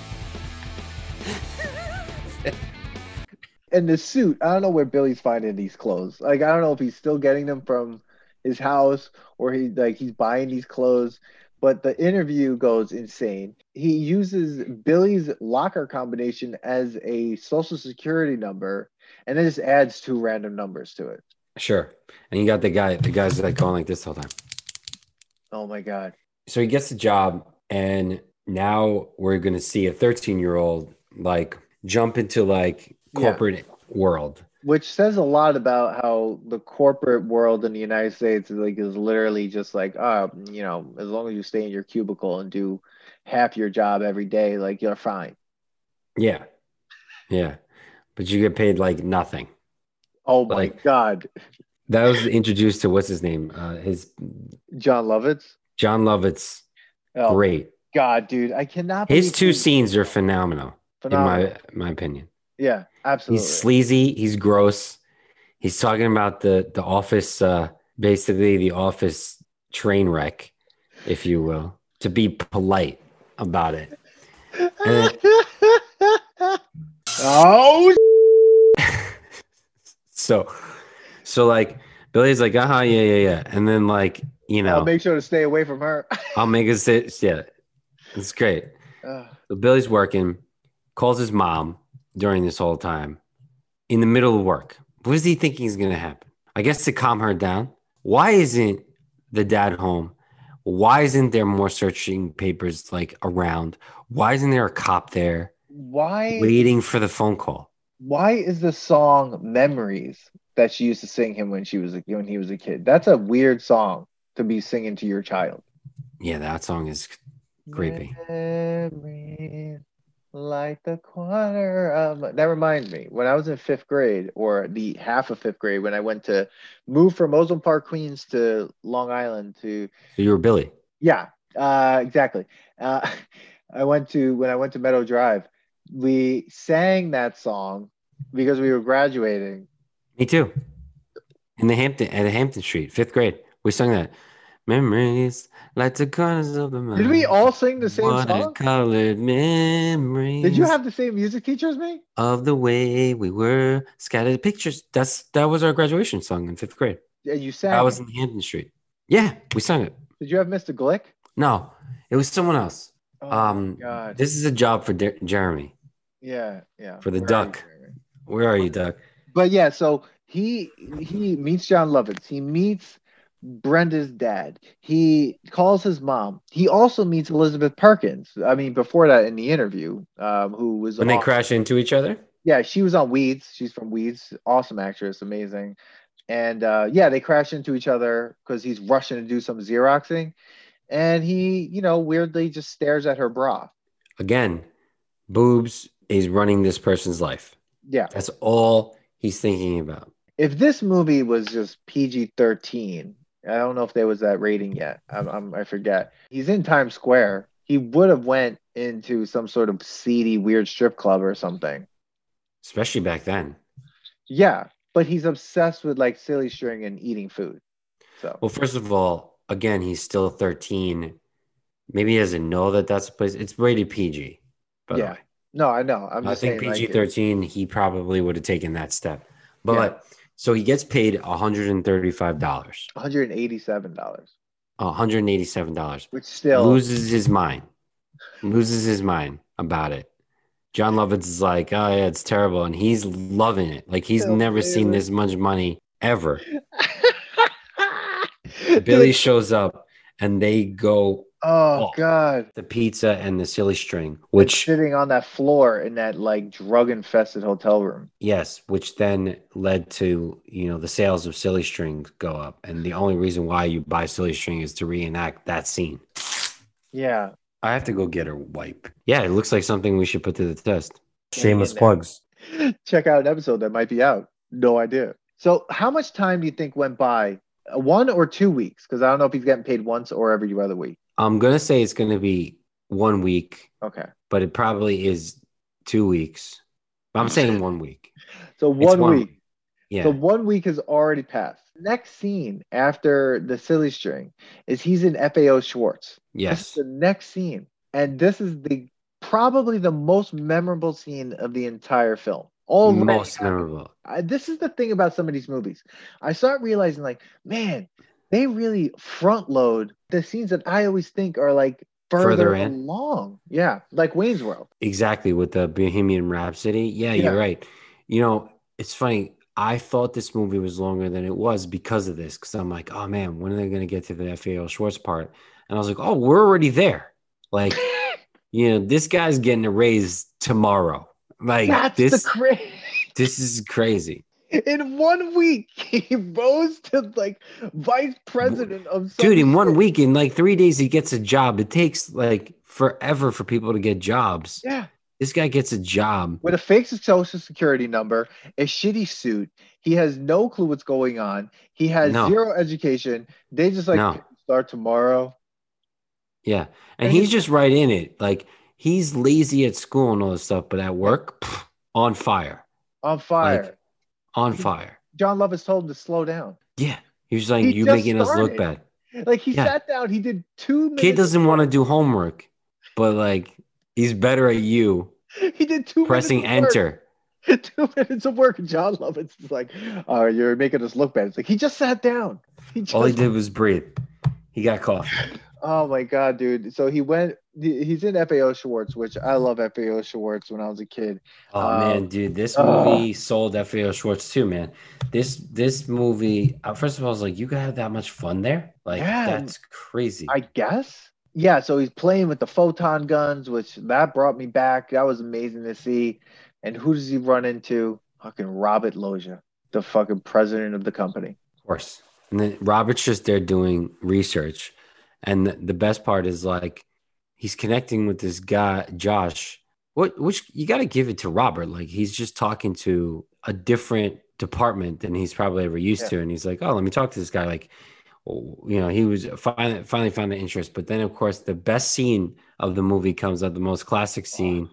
S1: and the suit. I don't know where Billy's finding these clothes. Like I don't know if he's still getting them from his house or he like he's buying these clothes. But the interview goes insane. He uses Billy's locker combination as a social security number, and then just adds two random numbers to it.
S2: Sure. And you got the guy, the guy's like going like this the whole time.
S1: Oh my god!
S2: so he gets the job, and now we're gonna see a 13 year old like jump into like
S1: Yeah.
S2: corporate world.
S1: Which says a lot about how the corporate world in the United States is like is literally just like, uh, you know, as long as you stay in your cubicle and do half your job every day, like you're fine.
S2: Yeah, yeah, but you get paid like nothing.
S1: Oh my
S2: Like-
S1: God,
S2: That was introduced to what's his name? Uh, his
S1: Jon Lovitz.
S2: Jon Lovitz.
S1: Oh
S2: Great.
S1: God, dude, I cannot.
S2: His two
S1: he-
S2: scenes are phenomenal,
S1: phenomenal.
S2: in my my opinion.
S1: Yeah, absolutely.
S2: He's sleazy. He's gross. He's talking about the the office, uh, basically the office train wreck, if you will, to be polite about it. And-
S1: oh,
S2: So, so like Billy's like, uh huh, yeah, yeah, yeah, and then like you know,
S1: I'll make sure to stay away from her.
S2: I'll make it sit. Yeah, it's great.
S1: Ugh.
S2: So Billy's working, calls his mom during this whole time in the middle of work. What is he thinking is going to happen? I guess to calm her down. Why isn't the dad home? Why isn't there more searching papers like around? Why isn't there a cop there
S1: why?
S2: waiting for the phone call?
S1: why is the song "Memories" that she used to sing him when she was a, when he was a kid? That's a weird song to be singing to your child.
S2: Yeah, that song is Creepy.
S1: Memories like the corner of that reminds me when I was in fifth grade or the half of fifth grade when I went to move from Ozone Park, Queens to Long Island to
S2: so you were Billy.
S1: yeah, uh, exactly. Uh, I went to when I went to Meadow Drive. We sang that song because we were graduating.
S2: Me too. In the Hampton at the Hampton Street, fifth grade, we sung that. Memories like the corners of the
S1: Did we all sing the same song?
S2: Watercolored memories.
S1: Did you have the same music teacher as me?
S2: of the way we were scattered pictures? That's that was our graduation song in fifth grade.
S1: Yeah, you sang.
S2: I was in Hampton Street. Yeah, we sung it.
S1: Did you have Mr. Glick?
S2: No, it was someone else.
S1: Oh
S2: Um,
S1: God.
S2: This is a job for Der- Jeremy.
S1: Yeah, yeah.
S2: for the
S1: Where are
S2: duck.
S1: Jeremy?
S2: Where are you, duck?
S1: But yeah, so he he meets Jon Lovitz. He meets Brenda's dad. He calls his mom. He also meets Elizabeth Perkins. I mean, before that in the interview, um, who was
S2: When they crash into each other.
S1: Yeah, she was on Weeds. She's from Weeds. Awesome actress, amazing. And uh, yeah, they crash into each other because he's rushing to do some Xeroxing, and he, you know, weirdly just stares at her bra.
S2: Again, boobs is running this person's life.
S1: Yeah.
S2: That's all he's thinking about.
S1: if this movie was just PG thirteen, I don't know if there was that rating yet. I'm, I'm I forget. He's in Times Square. He would have went into some sort of seedy, weird strip club or something.
S2: Especially back then.
S1: Yeah, but he's obsessed with like silly string and eating food. So
S2: Well, first of all, again, he's still 13. Maybe he doesn't know that that's a place. It's rated PG, by
S1: Yeah,
S2: the way.
S1: no, I know. I'm
S2: I
S1: just
S2: think PG 13, he probably would have taken that step. But
S1: Yeah.
S2: So he gets paid $135,
S1: one hundred and eighty-seven dollars,
S2: $187.
S1: which still
S2: loses his mind, loses his mind about it. Jon Lovitz is like, oh yeah, it's terrible, and he's loving it. Like he's
S1: Still
S2: never seen this much money ever. Billy shows up, and they go
S1: Oh
S2: Oh.
S1: God.
S2: the pizza and the silly string, which
S1: sitting on that floor in that like drug infested hotel room.
S2: yes, which then led to you know the sales of silly string go up, and the only reason why you buy silly string is to reenact that scene.
S1: Yeah.
S2: I have to go get her wipe. Yeah, it looks like something we should put to the test.
S1: Shameless
S2: Shameless plugs.
S1: Check out an episode that might be out. No idea. So, how much time do you think went by? Uh, One or two weeks? Because I don't know if he's getting paid once or every other week.
S2: I'm gonna say it's gonna be one week,
S1: Okay.
S2: but it probably is two weeks. I'm saying one week.
S1: So, one,
S2: one
S1: week.
S2: Yeah.
S1: So, one week has already passed. Next scene after the silly string is he's in FAO Schwarz.
S2: Yes.
S1: the next scene. And this is the probably the most memorable scene of the entire film. Already
S2: Most memorable.
S1: I, this is the thing about some of these movies. I start realizing, like, man, they really front load the scenes that I always think are like further,
S2: Further
S1: along. Yeah, like Wayne's World.
S2: Exactly with the Bohemian Rhapsody. Yeah,
S1: Yeah.
S2: you're right. You know, it's funny. I thought this movie was longer than it was because of this. Because I'm like, oh man, when are they going to get to the FAO Schwarz part? and I was like, oh, we're already there. Like, you know, this guy's getting a raise tomorrow. Like
S1: That's
S2: this,
S1: the cra-
S2: this is crazy,
S1: In one week, he rose to like vice president of
S2: dude. In one week, in like three days, he gets a job. It takes like forever for people to get jobs.
S1: Yeah.
S2: This guy gets a job.
S1: With a fake social security number, a shitty suit. He has no clue what's going on. He has
S2: No.
S1: zero education. They just like
S2: No.
S1: start tomorrow.
S2: Yeah, and
S1: And
S2: he's
S1: he-
S2: just right in it. Like he's lazy at school and all this stuff, but at work, pff, on fire,
S1: On fire.
S2: Like- on fire.
S1: Jon Lovitz told him to slow down.
S2: Yeah, he was like,
S1: He
S2: "You
S1: just
S2: making us look bad."
S1: Like he
S2: Yeah.
S1: sat down, he did two minutes.
S2: Kid doesn't want to do homework, but like he's better at you
S1: He did two
S2: pressing enter.
S1: two minutes of work. and Jon Lovitz is like, "Oh, you're making us look bad." It's like he just sat down. He just,
S2: All he did was breathe. He got coffee.
S1: Oh my god, dude! So he went. He's in FAO Schwarz, which I love FAO Schwarz. When I was a kid,
S2: Oh
S1: Um,
S2: man, dude, this
S1: uh,
S2: movie sold FAO Schwarz too, man. This this movie, uh, first of all, I was like, you could have that much fun there. Like
S1: Yeah.
S2: that's crazy.
S1: I guess. Yeah, so he's playing with the photon guns, which that brought me back. That was amazing to see. And who does he run into? Fucking Robert Loggia, the fucking president of the company.
S2: Of course. And then Robert's just there doing research. And the, the best part is like he's connecting with this guy, Josh. What which you gotta give it to Robert. Like he's just talking to a different department than he's probably ever used
S1: Yeah.
S2: to. And he's like, Oh, let me talk to this guy. Like you know, he was finally finally found an interest. But then of course the best scene of the movie comes up, the most classic scene.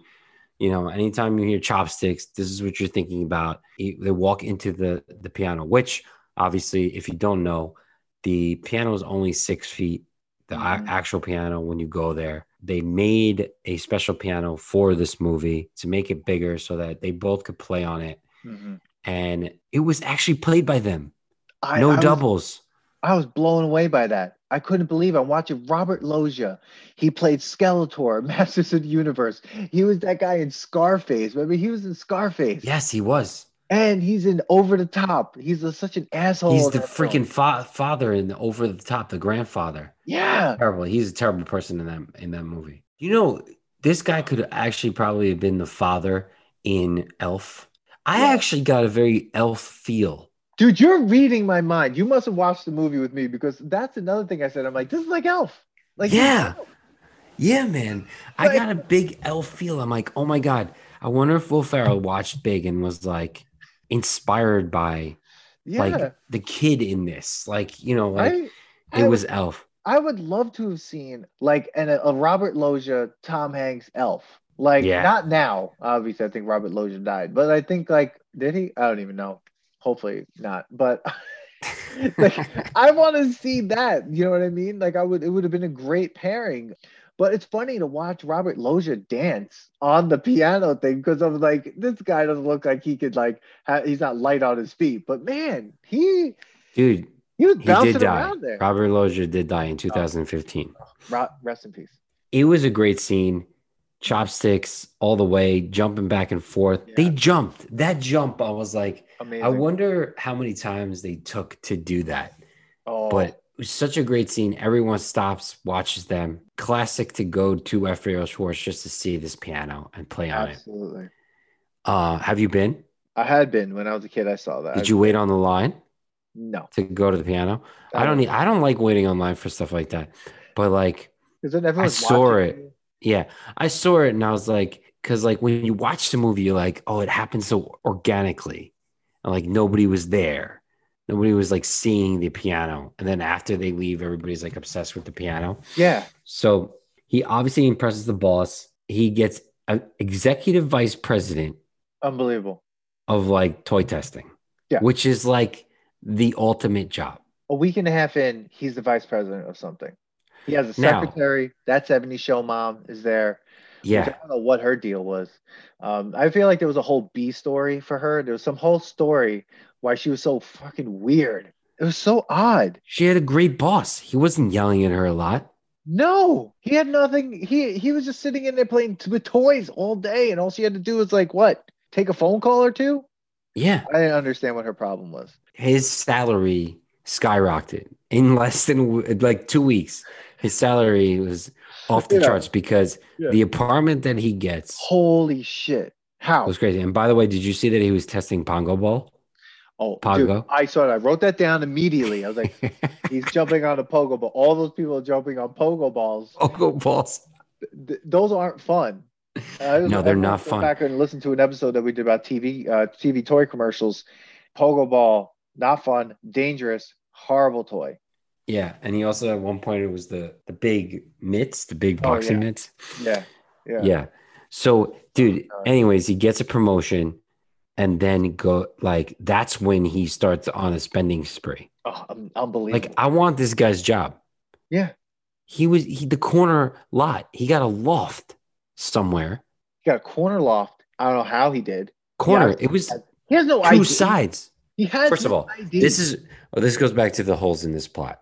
S2: You know, anytime you hear chopsticks, this is what you're thinking about. He- They walk into the the piano, which obviously, if you don't know, the piano is only six feet. The
S1: Mhm.
S2: actual piano, when you go there, they made a special piano for this movie to make it bigger so that they both could play on it. And it was actually played by them.
S1: I,
S2: no
S1: I was-
S2: doubles.
S1: I was blown away by that. I couldn't believe I'm watching Robert Loggia. He played Skeletor, Masters of the Universe. He was that guy in Scarface. Remember, he was in Scarface.
S2: yes, he was.
S1: And he's in Over the Top. He's a, such an asshole.
S2: He's the freaking fa- father in the over the top, the grandfather.
S1: Yeah.
S2: terrible. He's a terrible person in that in that movie. You know, this guy could actually probably have been the father in Elf. I
S1: Yeah.
S2: actually got a very Elf feel.
S1: Dude, you're reading my mind. You must have watched the movie with me because that's another thing I said. I'm like, this is like Elf. Like,
S2: Yeah. Yeah, man. I got a big Elf feel. I'm like, oh my god. I wonder if Will Ferrell watched Big and was like inspired by
S1: yeah.
S2: like the kid in this. Like, you know, like
S1: I, I
S2: it was Elf.
S1: I would love to have seen like an, a Robert Loggia, Tom Hanks Elf. Like
S2: Yeah.
S1: not now, obviously. I think Robert Loggia died, but I think like did he? I don't even know. Hopefully not. But like I want to see that. You know what I mean? Like I would. It would have been a great pairing. But it's funny to watch Robert Loggia dance on the piano thing because I was like, this guy doesn't look like he could like. Ha- he's not light on his feet, but man, he
S2: Dude,
S1: he was
S2: he
S1: bouncing
S2: did die.
S1: around there.
S2: Robert Loggia did die in 2015.
S1: Ro- Rest in peace.
S2: it was a great scene. Chopsticks all the way, jumping back and forth.
S1: Yeah.
S2: They jumped. That jump, I was like,
S1: Amazing.
S2: I wonder how many times they took to do that.
S1: Oh,
S2: But it was such a great scene. Everyone stops, watches them. Classic to go to FAO Schwarz just to see this piano and play on it.
S1: absolutely.
S2: Uh, have you been?
S1: I had been when I was a kid. I saw that.
S2: Did you wait on the line
S1: No,
S2: to go to the piano? I don't need, I don't like waiting online for stuff like that. But like
S1: everyone's
S2: saw it.
S1: you.
S2: Yeah, I saw it and I was like, because like when you watch the movie, you're like, oh, it happened so organically, and like nobody was there, nobody was like seeing the piano, and then after they leave, everybody's like obsessed with the piano.
S1: Yeah,
S2: So he obviously impresses the boss. He gets an executive vice president
S1: unbelievable.
S2: of like toy testing,
S1: Yeah.
S2: which is like the ultimate job.
S1: A week and a half in, he's the vice president of something. He has a
S2: Now-
S1: secretary. that 70 show mom is there.
S2: Yeah,
S1: I don't know what her deal was. Um, I feel like there was a whole B story for her. There was some whole story why she was so fucking weird. It was so odd.
S2: she had a great boss. He wasn't yelling at her a lot.
S1: No, he had nothing. He he was just sitting in there playing t- with toys all day, and all she had to do was like what? Take a phone call or two.
S2: Yeah.
S1: I didn't understand what her problem was.
S2: his salary skyrocketed in less than like two weeks. his salary was off the
S1: know,
S2: charts because
S1: yeah.
S2: the apartment that he gets
S1: Holy shit! How?
S2: It was crazy. And by the way, did you see that he was testing Pogo Ball?
S1: Oh, dude, I saw it. I wrote that down immediately. I was like, he's jumping on a pogo ball. All those people are jumping on pogo balls.
S2: Pogo balls.
S1: Th- those aren't fun. Uh,
S2: No, they're not fun.
S1: Back and listen to an episode that we did about TV, uh, TV toy commercials. Pogo ball, not fun, dangerous, horrible toy.
S2: Yeah, and he also at one point it was the the big mitts, the big
S1: Oh,
S2: boxing
S1: yeah.
S2: mitts.
S1: Yeah, yeah.
S2: Yeah. So, dude,
S1: Uh,
S2: anyways, he gets a promotion and then go like that's when he starts on a spending spree.
S1: Oh, unbelievable.
S2: Like I want this guy's job.
S1: yeah,
S2: He was he the corner lot. He got a loft somewhere.
S1: he got a corner loft. I don't know how he did.
S2: Corner.
S1: Yeah.
S2: It was
S1: He has no
S2: two
S1: ID.
S2: sides.
S1: He has
S2: First of all,
S1: ID.
S2: This is oh, this goes back to the holes in this plot.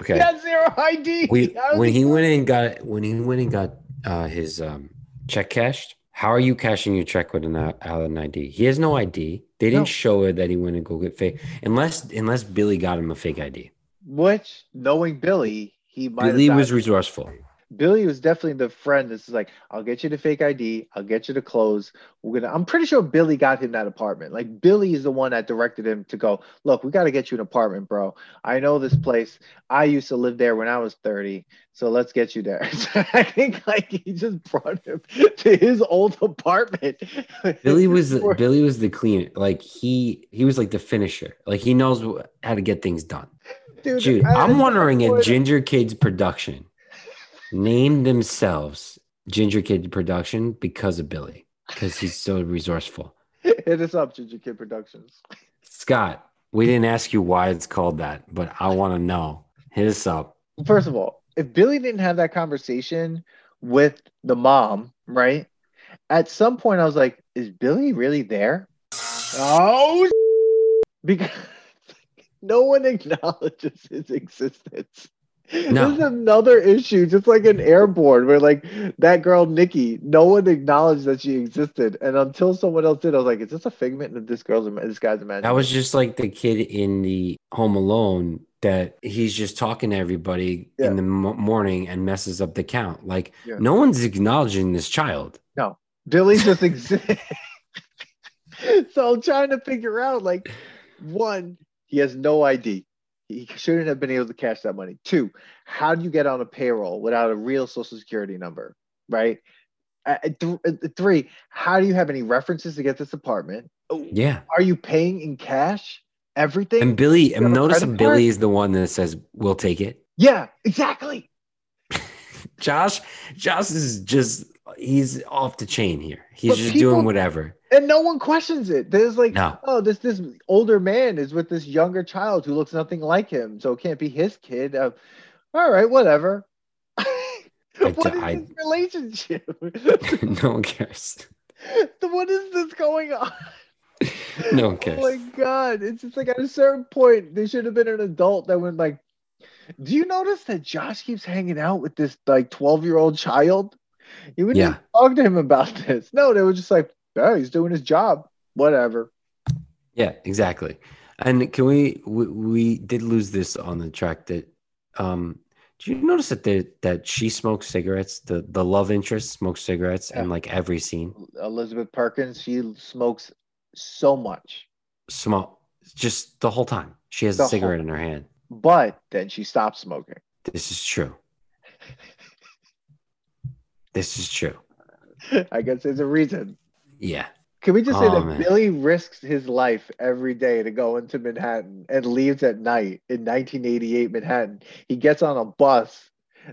S2: Okay.
S1: he has zero ID.
S2: we when
S1: he-
S2: he went and got when he went and got uh, his um, check cashed. How are you cashing your check with an out- ID? He has no ID. They didn't
S1: No.
S2: show it that he went and go get fake unless unless Billy got him a fake ID.
S1: which knowing Billy, he might.
S2: Billy was resourceful.
S1: Billy was definitely the friend that's like, I'll get you the fake ID, I'll get you the clothes. We're gonna I'm pretty sure Billy got him that apartment. Like Billy is the one that directed him to go, look, we gotta get you an apartment, bro. I know this place. I used to live there when I was 30. So let's get you there. So I think like he just brought him to his old apartment.
S2: Billy was the, Billy was the cleaner. Like he he was like the finisher. Like he knows how to get things done.
S1: Dude,
S2: Dude,
S1: I-
S2: I'm wondering if Ginger Kids Production named themselves Ginger Kid Production because of Billy, because he's so resourceful.
S1: Hit us up, Ginger Kid Productions.
S2: Scott, we didn't ask you why it's called that, but I want to know. Hit us up.
S1: First of all, if Billy didn't have that conversation with the mom, right? At some point, I was like, "Is Billy really there?" Oh, because no one acknowledges his existence.
S2: No.
S1: This is another issue, just like an airborne, where like that girl Nikki, no one acknowledged that she existed, and until someone else did, I was like, "Is this a figment of this girl's, this guy's imagination?"
S2: That was just like the kid in the Home Alone that he's just talking to everybody
S1: Yeah.
S2: in the mo- morning and messes up the count. Like
S1: Yeah.
S2: no one's acknowledging this child.
S1: No, Billy just exists. so I'm trying to figure out like one, he has no ID. He shouldn't have been able to cash that money. Two, how do you get on a payroll without a real social security number? Right. Uh, th- uh, three, how do you have any references to get this apartment? Oh,
S2: Yeah.
S1: Are you paying in cash? Everything?
S2: And Billy,
S1: have a
S2: and notice
S1: credit
S2: Billy is the one that says, "We'll take it."
S1: yeah, exactly.
S2: Josh, Josh is just he's off the chain here. He's
S1: But
S2: just
S1: people-
S2: doing whatever.
S1: And no one questions it. There's like,
S2: No.
S1: oh, this this older man is with this younger child who looks nothing like him, so it can't be his kid. Uh, all right, whatever. what is
S2: I-
S1: this relationship?
S2: no one cares.
S1: what is this going on?
S2: No one cares.
S1: Oh my god! It's just like at a certain point, there should have been an adult that went like, "Do you notice that Josh keeps hanging out with this like twelve year old child?" You wouldn't
S2: Yeah.
S1: talk to him about this. No, they were just like, "Oh, he's doing his job. Whatever."
S2: Yeah, exactly. And can we, we we did lose this on the track that um do you notice that the, that she smokes cigarettes? The the love interest smokes cigarettes in like every scene.
S1: Elizabeth Perkins, she smokes so much,
S2: Smoke just the whole time. She has
S1: The
S2: a cigarette in her hand.
S1: but then she stops smoking.
S2: This is true. This is true.
S1: I guess there's a reason.
S2: Yeah.
S1: Can we just say
S2: Oh,
S1: that
S2: man.
S1: Billy risks his life every day to go into Manhattan and leaves at night in 1988 Manhattan? He gets on a bus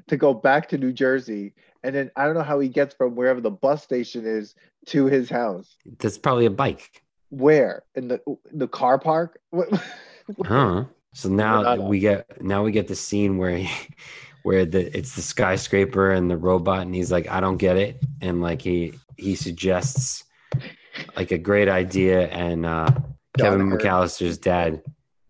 S1: to go back to New Jersey, and then I don't know how he gets from wherever the bus station is to his house.
S2: That's probably a bike.
S1: Where in the the car park?
S2: Huh. So now we get now we get the scene where he, where the it's the skyscraper and the robot and he's like I don't get it. And like he he suggests like a great idea and uh Kevin
S1: Hurt.
S2: McAllister's dad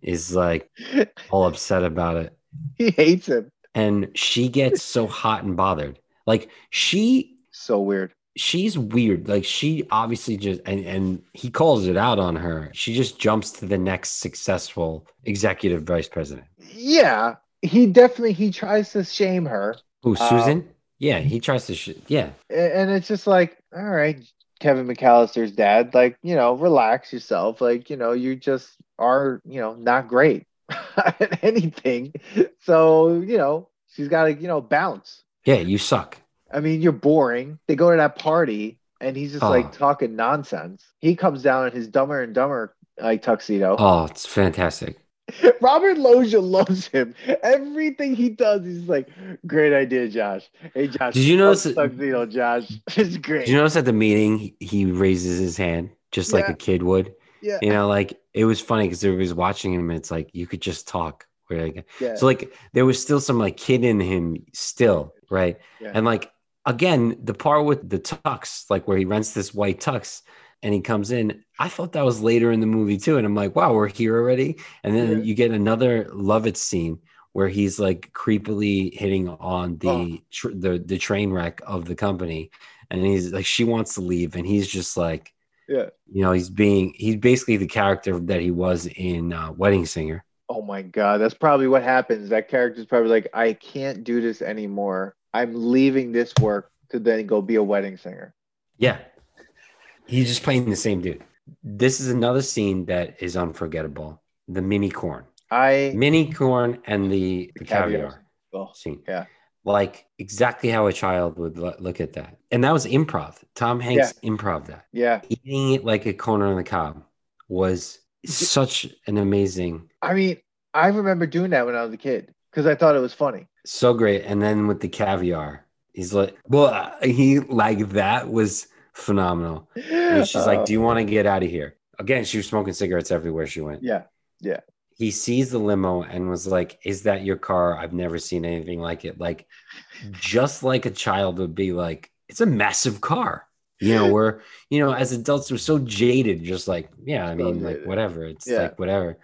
S2: is like all upset about it.
S1: He hates him.
S2: and she gets so hot and bothered. Like she
S1: So weird.
S2: she's weird. Like she obviously just and, and he calls it out on her. She just jumps to the next successful executive vice president.
S1: Yeah, he definitely he tries to shame her,
S2: Who,
S1: Uh,
S2: Susan? yeah, he tries to. Sh- yeah,
S1: and it's just like, all right, Kevin McAllister's dad, like you know, relax yourself, like you know, you just are you know not great at anything, so you know she's got to you know bounce.
S2: yeah, you suck.
S1: I mean, you're boring. They go to that party, and he's just
S2: Oh.
S1: like talking nonsense. He comes down in his Dumber and Dumber like tuxedo.
S2: Oh, it's fantastic.
S1: Robert Loggia loves him. Everything he does, he's like, "Great idea, Josh. Hey, Josh.
S2: Did you notice
S1: tuxedo, Josh? It's great.
S2: Did you notice at the meeting he, raises his hand just like
S1: Yeah.
S2: a kid would?
S1: yeah,
S2: You know, like it was funny because everybody's watching him. And it's like you could just talk. Like,
S1: yeah,
S2: so like there was still some like kid in him still, right?
S1: Yeah.
S2: And like again, the part with the tux, like where he rents this white tux and he comes in, I thought that was later in the movie too. And I'm like, wow, we're here already. And then
S1: Yeah.
S2: you get another love it scene where he's like creepily hitting on the
S1: Oh.
S2: tr- the the train wreck of the company, and he's like, she wants to leave, and he's just like,
S1: yeah.
S2: you know, he's being he's basically the character that he was in uh, Wedding Singer.
S1: Oh my god, that's probably what happens. That character's probably like, I can't do this anymore. I'm leaving this work to then go be a wedding singer.
S2: Yeah. He's just playing the same dude. This is another scene that is unforgettable. The mini corn.
S1: I
S2: Mini corn and the, the
S1: caviar.
S2: caviar scene.
S1: yeah.
S2: Like exactly how a child would lo- look at that. And that was improv. Tom Hanks improv that.
S1: yeah.
S2: Eating it like a corn on the cob was such an amazing,
S1: I mean, I remember doing that when I was a kid because I thought it was funny.
S2: so great. And then with the caviar, he's like, well, uh, he like that was phenomenal. And she's like, Do you oh. want to get out of here? Again, she was smoking cigarettes everywhere she went.
S1: yeah, yeah.
S2: He sees the limo and was like, Is that your car? I've never seen anything like it. Like, just like a child would be like, It's a massive car. You know, we're, you know, as adults, we're so jaded, just like, yeah, I mean, like, whatever. It's
S1: Yeah.
S2: like, whatever.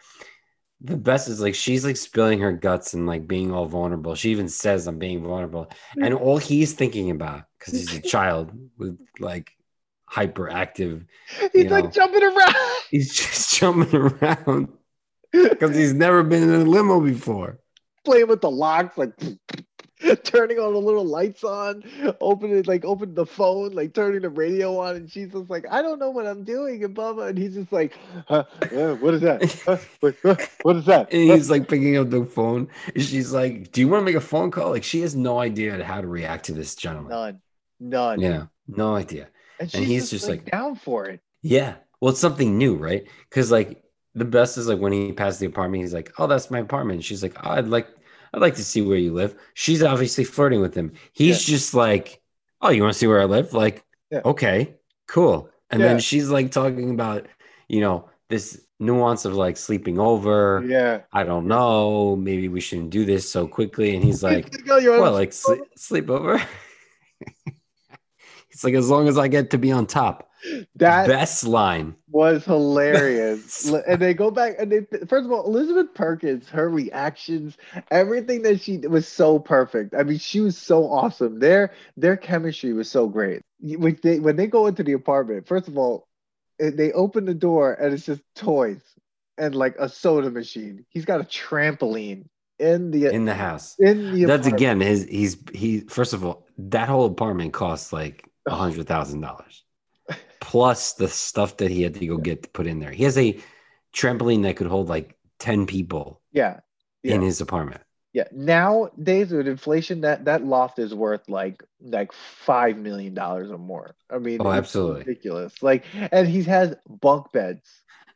S2: The best is like, she's like spilling her guts and like being all vulnerable. She even says, I'm being vulnerable. And all he's thinking about, because he's a child with like hyperactive
S1: he's like
S2: know.
S1: jumping around.
S2: He's just jumping around because he's never been in a limo before.
S1: playing with the locks, like turning all the little lights on, opening like open the phone, like turning the radio on, and she's just like, I don't know what I'm doing, and blah blah. And he's just like, huh, uh, what is that? Huh, what is that?
S2: And he's like picking up the phone. And she's like, Do you want to make a phone call? Like, she has no idea how to react to this gentleman.
S1: none, none.
S2: Yeah, no idea.
S1: And she's
S2: he's
S1: just,
S2: just
S1: like,
S2: like-
S1: down for it.
S2: Yeah. Well, it's something new, right? Because like the best is like when he passed the apartment, he's like, Oh, that's my apartment. She's like, oh, I'd like I'd like to see where you live. She's obviously flirting with him. He's just like, Oh, you want to see where I live? Like,
S1: Yeah.
S2: okay, cool. And
S1: Yeah.
S2: then she's like talking about, you know, this nuance of like sleeping over.
S1: Yeah.
S2: I don't know. Maybe we shouldn't do this so quickly. And he's like,
S1: "Oh, you're on
S2: Well, like sleep over. It's like as long as I get to be on top.
S1: that
S2: Best line.
S1: was hilarious. And they go back and they first of all, Elizabeth Perkins, her reactions, everything that she did was so perfect. I mean, she was so awesome. Their their chemistry was so great. When they when they go into the apartment, first of all, eh, they open the door and it's just toys and like a soda machine. He's got a trampoline in the
S2: in the house.
S1: in the
S2: That's
S1: apartment.
S2: again his he's he first of all, that whole apartment costs like hundred thousand dollars. Plus the stuff that he had to go get to put in there. He has a trampoline that could hold like 10 people
S1: Yeah. Yeah.
S2: in his apartment.
S1: Yeah. Nowadays with inflation, that that loft is worth like like five million dollars or more. I mean,
S2: Oh, absolutely.
S1: ridiculous. Like, and he has bunk beds.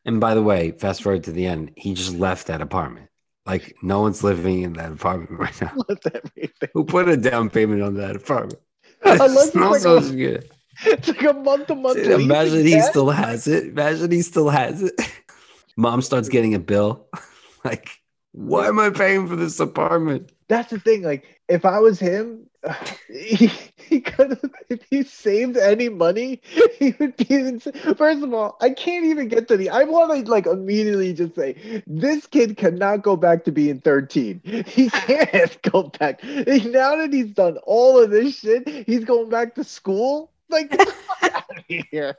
S2: And by the way, fast forward to the end, he just left that apartment. Like no one's living in that apartment right now. Who put a down payment on that apartment?
S1: Unless
S2: It smells so
S1: like a-
S2: good.
S1: It's like a month to month.
S2: Imagine he still has it. Imagine he still has it. Mom starts getting a bill. like, why am I paying for this apartment?
S1: That's the thing. Like, if I was him, he, he could have. If he saved any money, he would be. ins- First of all, I can't even get to the. I want to like immediately just say this kid cannot go back to being thirteen. He can't go back. Now that he's done all of this shit, he's going back to school. Like, get the fuck out of here.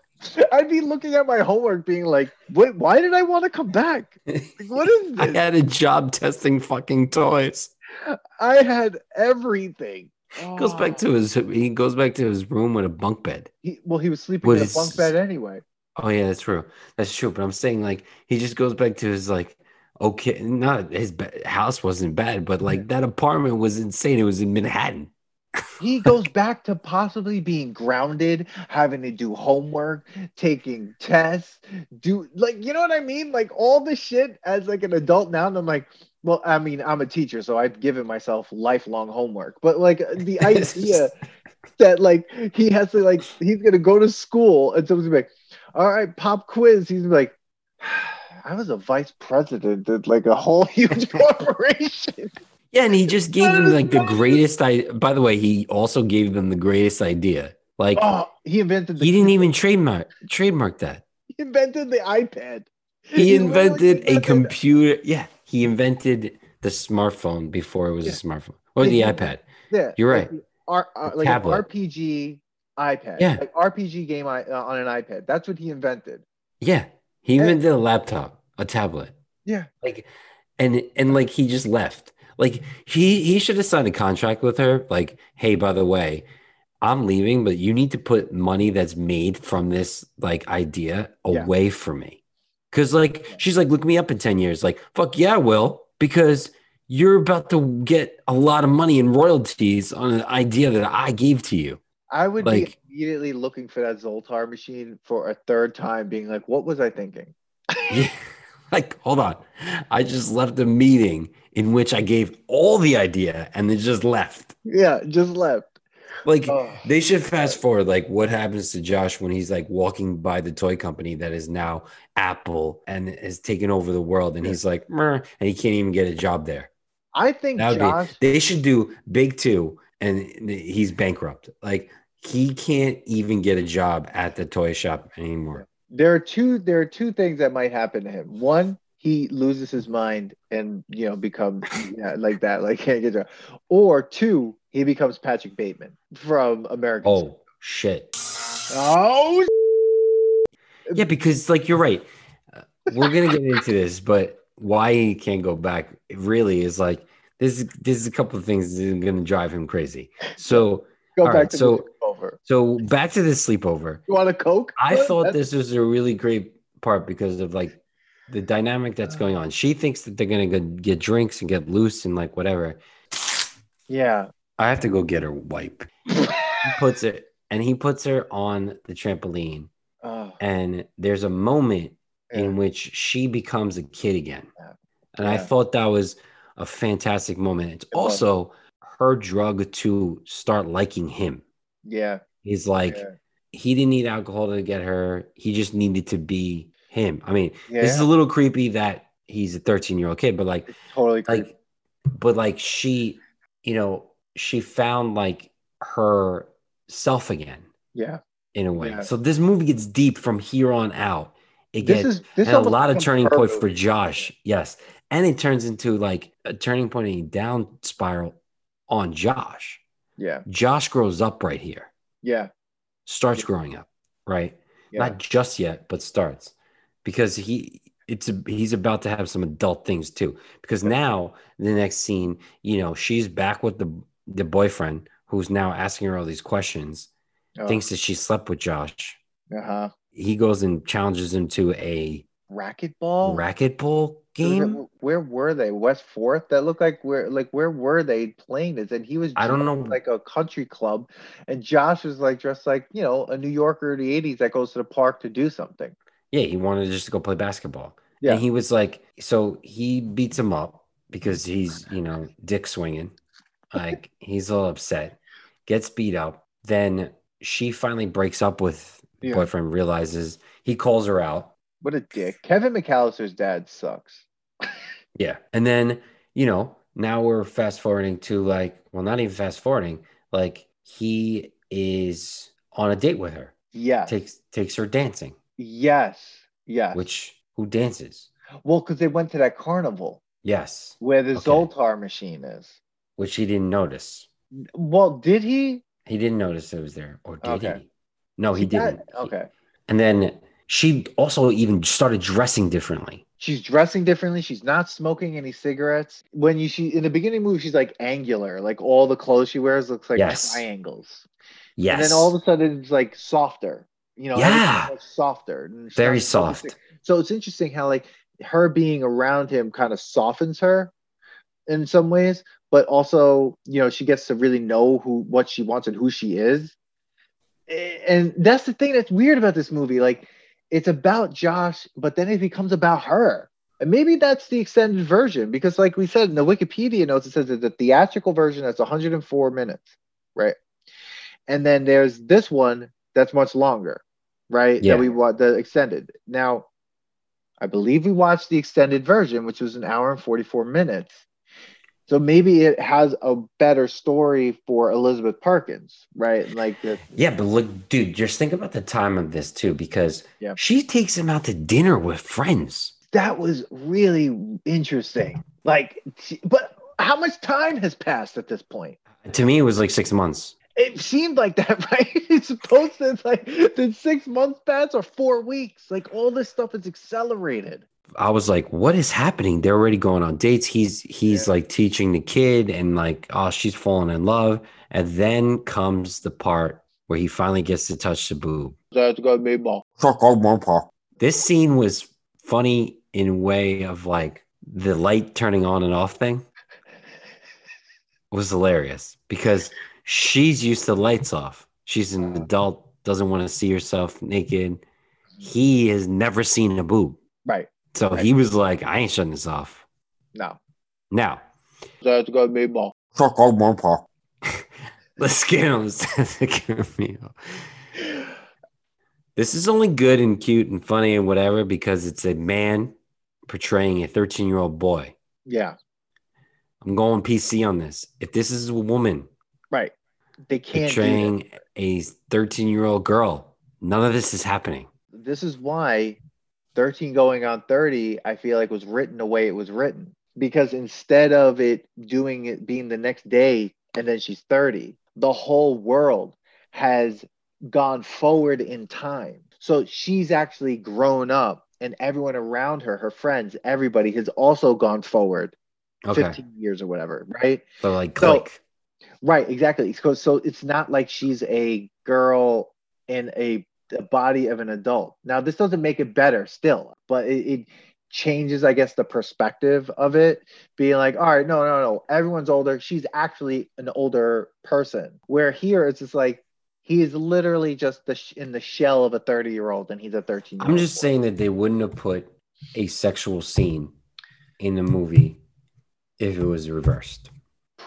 S1: I'd be looking at my homework, being like, "Wait, why did I want to come back? Like, what is
S2: I had a job testing fucking toys.
S1: I had everything.
S2: Goes back to his he goes back to his room with a bunk bed.
S1: He, well, he was sleeping
S2: With
S1: in a
S2: his-
S1: bunk bed anyway.
S2: Oh yeah, that's true. That's true. But I'm saying like he just goes back to his like okay, not his ba- house wasn't bad, but like that apartment was insane. It was in Manhattan.
S1: He goes back to possibly being grounded, having to do homework, taking tests, do like you know what I mean? Like all the shit as like an adult now. And I'm like, well, I mean, I'm a teacher, so I've given myself lifelong homework. But like the idea that like he has to like he's gonna go to school and someone's like, all right, pop quiz. He's like, I was a vice president at like a whole huge corporation.
S2: Yeah, and he just gave them like the greatest. I by the way, he also gave them the greatest idea. Like
S1: Oh, he invented the
S2: he didn't even trademark trademark that.
S1: he invented the iPad.
S2: He
S1: literally
S2: invented a computer. Yeah, he invented the smartphone before it was
S1: Yeah.
S2: a smartphone or
S1: Yeah,
S2: the
S1: he-
S2: iPad.
S1: Yeah,
S2: You're
S1: like,
S2: right.
S1: R, uh, like an RPG iPad.
S2: Yeah.
S1: like RPG game I, uh, on an iPad. That's what he invented.
S2: Yeah, he
S1: And-
S2: invented a laptop, a tablet.
S1: Yeah.
S2: like and and like he just left. Like he he should have signed a contract with her. Like, hey, by the way, I'm leaving, but you need to put money that's made from this like idea
S1: Yeah.
S2: away from me. Cause like she's like, look me up in 10 years. Like, fuck yeah, I will, because you're about to get a lot of money in royalties on an idea that I gave to you.
S1: I would
S2: Like-
S1: be immediately looking for that Zoltar machine for a third time, being like, "What was I thinking?"
S2: Yeah. Like, hold on. I just left a meeting in which I gave all the idea and then just left.
S1: Yeah, just left.
S2: Like,
S1: Oh.
S2: they should fast forward, like, what happens to Josh when he's like walking by the toy company that is now Apple and has taken over the world, and he's like, and he can't even get a job there.
S1: I think
S2: That would
S1: Josh.
S2: be. They should do Big Two, and he's bankrupt. Like, he can't even get a job at the toy shop anymore.
S1: there are two. There are two things that might happen to him. One, he loses his mind and you know becomes yeah, like that, like can't get a job. Or two, he becomes Patrick Bateman from American.
S2: Oh shit!
S1: oh,
S2: Yeah, because like you're right. Uh, We're gonna get into this, but why he can't go back really is like this. This is a couple of things that are gonna drive him crazy. So,
S1: go back
S2: right,
S1: to
S2: so-
S1: the over.
S2: so back to the sleepover.
S1: You want a Coke?
S2: I thought
S1: That's-
S2: this was a really great part because of like the dynamic that's going on. She thinks that they're gonna go get drinks and get loose and like whatever.
S1: Yeah.
S2: I have to go get her wipe. He puts it and he puts her on the trampoline,
S1: Oh,
S2: and there's a moment
S1: yeah.
S2: in which she becomes a kid again.
S1: Yeah.
S2: And I thought that was a fantastic moment. It's
S1: It was.
S2: also her drug to start liking him.
S1: yeah.
S2: He's like,
S1: yeah.
S2: he didn't need alcohol to get her. He just needed to be him. I mean,
S1: Yeah.
S2: this is a little creepy that he's a 13 year old kid, but like,
S1: It's totally creepy.
S2: like, but like she, you know, she found like her self again
S1: yeah.
S2: in a way.
S1: Yeah.
S2: So this movie gets deep from here on out. It
S1: This
S2: gets
S1: is this
S2: and a lot of turning point for. Josh. Yes. And it turns into like a turning point and a down spiral on Josh.
S1: Yeah.
S2: Josh grows up right here,
S1: Yeah.
S2: starts growing up, right?
S1: Yeah.
S2: Not just yet, but starts because he it's a, he's about to have some adult things too. Because now the next scene, you know, she's back with the the boyfriend who's now asking her all these questions,
S1: Oh,
S2: thinks that she slept with Josh.
S1: uh-huh.
S2: He goes and challenges him to a
S1: Racquetball?
S2: racquetball game.
S1: Where were they? West Fourth? That looked like where like where were they playing this? And he was
S2: I don't know.
S1: like a country club, and Josh was like dressed like you know a New Yorker of the '80s that goes to the park to do something.
S2: Yeah, he wanted just to go play basketball.
S1: Yeah.
S2: And he was like, so he beats him up because he's, you know, dick swinging. Like he's all upset, gets beat up. Then she finally breaks up with
S1: Yeah.
S2: boyfriend, realizes he calls her out.
S1: What a dick! Kevin McAllister's dad sucks.
S2: Yeah. And then, you know, now we're fast forwarding to like, well, not even fast forwarding, like he is on a date with her,
S1: Yes,
S2: takes takes her dancing,
S1: yes, yes.
S2: which who dances?
S1: well, because they went to that carnival
S2: Yes.
S1: where the
S2: Okay.
S1: Zoltar machine is.
S2: Which he didn't notice.
S1: Well, did he?
S2: He didn't notice it was there, or did
S1: Okay.
S2: he? No, he
S1: that-
S2: didn't. He-
S1: Okay.
S2: And then she also even started dressing differently.
S1: she's dressing differently. She's not smoking any cigarettes. When you she in the beginning of the movie, she's like angular, like all the clothes she wears looks like
S2: Yes.
S1: triangles.
S2: Yes.
S1: And then all of a sudden it's like softer. You know,
S2: Yeah.
S1: softer.
S2: Very soft.
S1: So it's interesting how like her being around him kind of softens her in some ways, but also, you know, she gets to really know who what she wants and who she is. And that's the thing that's weird about this movie. Like it's about Josh, but then it becomes about her. And maybe that's the extended version because, like we said in the Wikipedia notes, it says that the theatrical version that's 104 minutes, right? And then there's this one that's much longer, right?
S2: Yeah.
S1: That we want the extended. Now, I believe we watched the extended version, which was an hour and 44 minutes. So maybe it has a better story for Elizabeth Perkins, right? Like the,
S2: Yeah, but look, dude, just think about the time of this too, because
S1: Yeah.
S2: she takes him out to dinner with friends.
S1: that was really interesting. Like, but how much time has passed at this point?
S2: To me, it was like six months.
S1: It seemed like that, right? It's supposed to it's like did six months pass or four weeks? Like all this stuff is accelerated.
S2: I was like, what is happening? They're already going on dates. He's he's
S1: Yeah.
S2: like teaching the kid and like, oh, she's falling in love. And then comes the part where he finally gets to touch the boob.
S1: That's gonna.
S2: This scene was funny in way of like the light turning on and off thing was hilarious because she's used to lights off. She's an adult, doesn't want to see herself naked. He has never seen a boob.
S1: Right.
S2: So
S1: Right.
S2: he was like, I ain't shutting this off.
S1: No.
S2: Now,
S1: That's gonna be more.
S2: let's get on this. This is only good and cute and funny and whatever because it's a man portraying a 13 year old boy.
S1: Yeah.
S2: I'm going PC on this. If this is a woman
S1: Right. They can't
S2: portraying a 13 year old girl, none of this is happening.
S1: This is why 13 going on 30, I feel like was written the way it was written. Because instead of it doing it being the next day and then she's 30, the whole world has gone forward in time. So she's actually grown up and everyone around her, her friends, everybody has also gone forward
S2: Okay.
S1: 15 years or whatever, right?
S2: So, like,
S1: So-
S2: click.
S1: Right, exactly. So, so it's not like she's a girl in a, a body of an adult. Now, this doesn't make it better still, but it, it changes, I guess, the perspective of it being like, all right, no, no, no, everyone's older. She's actually an older person. Where here it's just like he is literally just the sh- in the shell of a 30 year old and he's a 13
S2: I'm just saying that they wouldn't have put a sexual scene in the movie if it was reversed.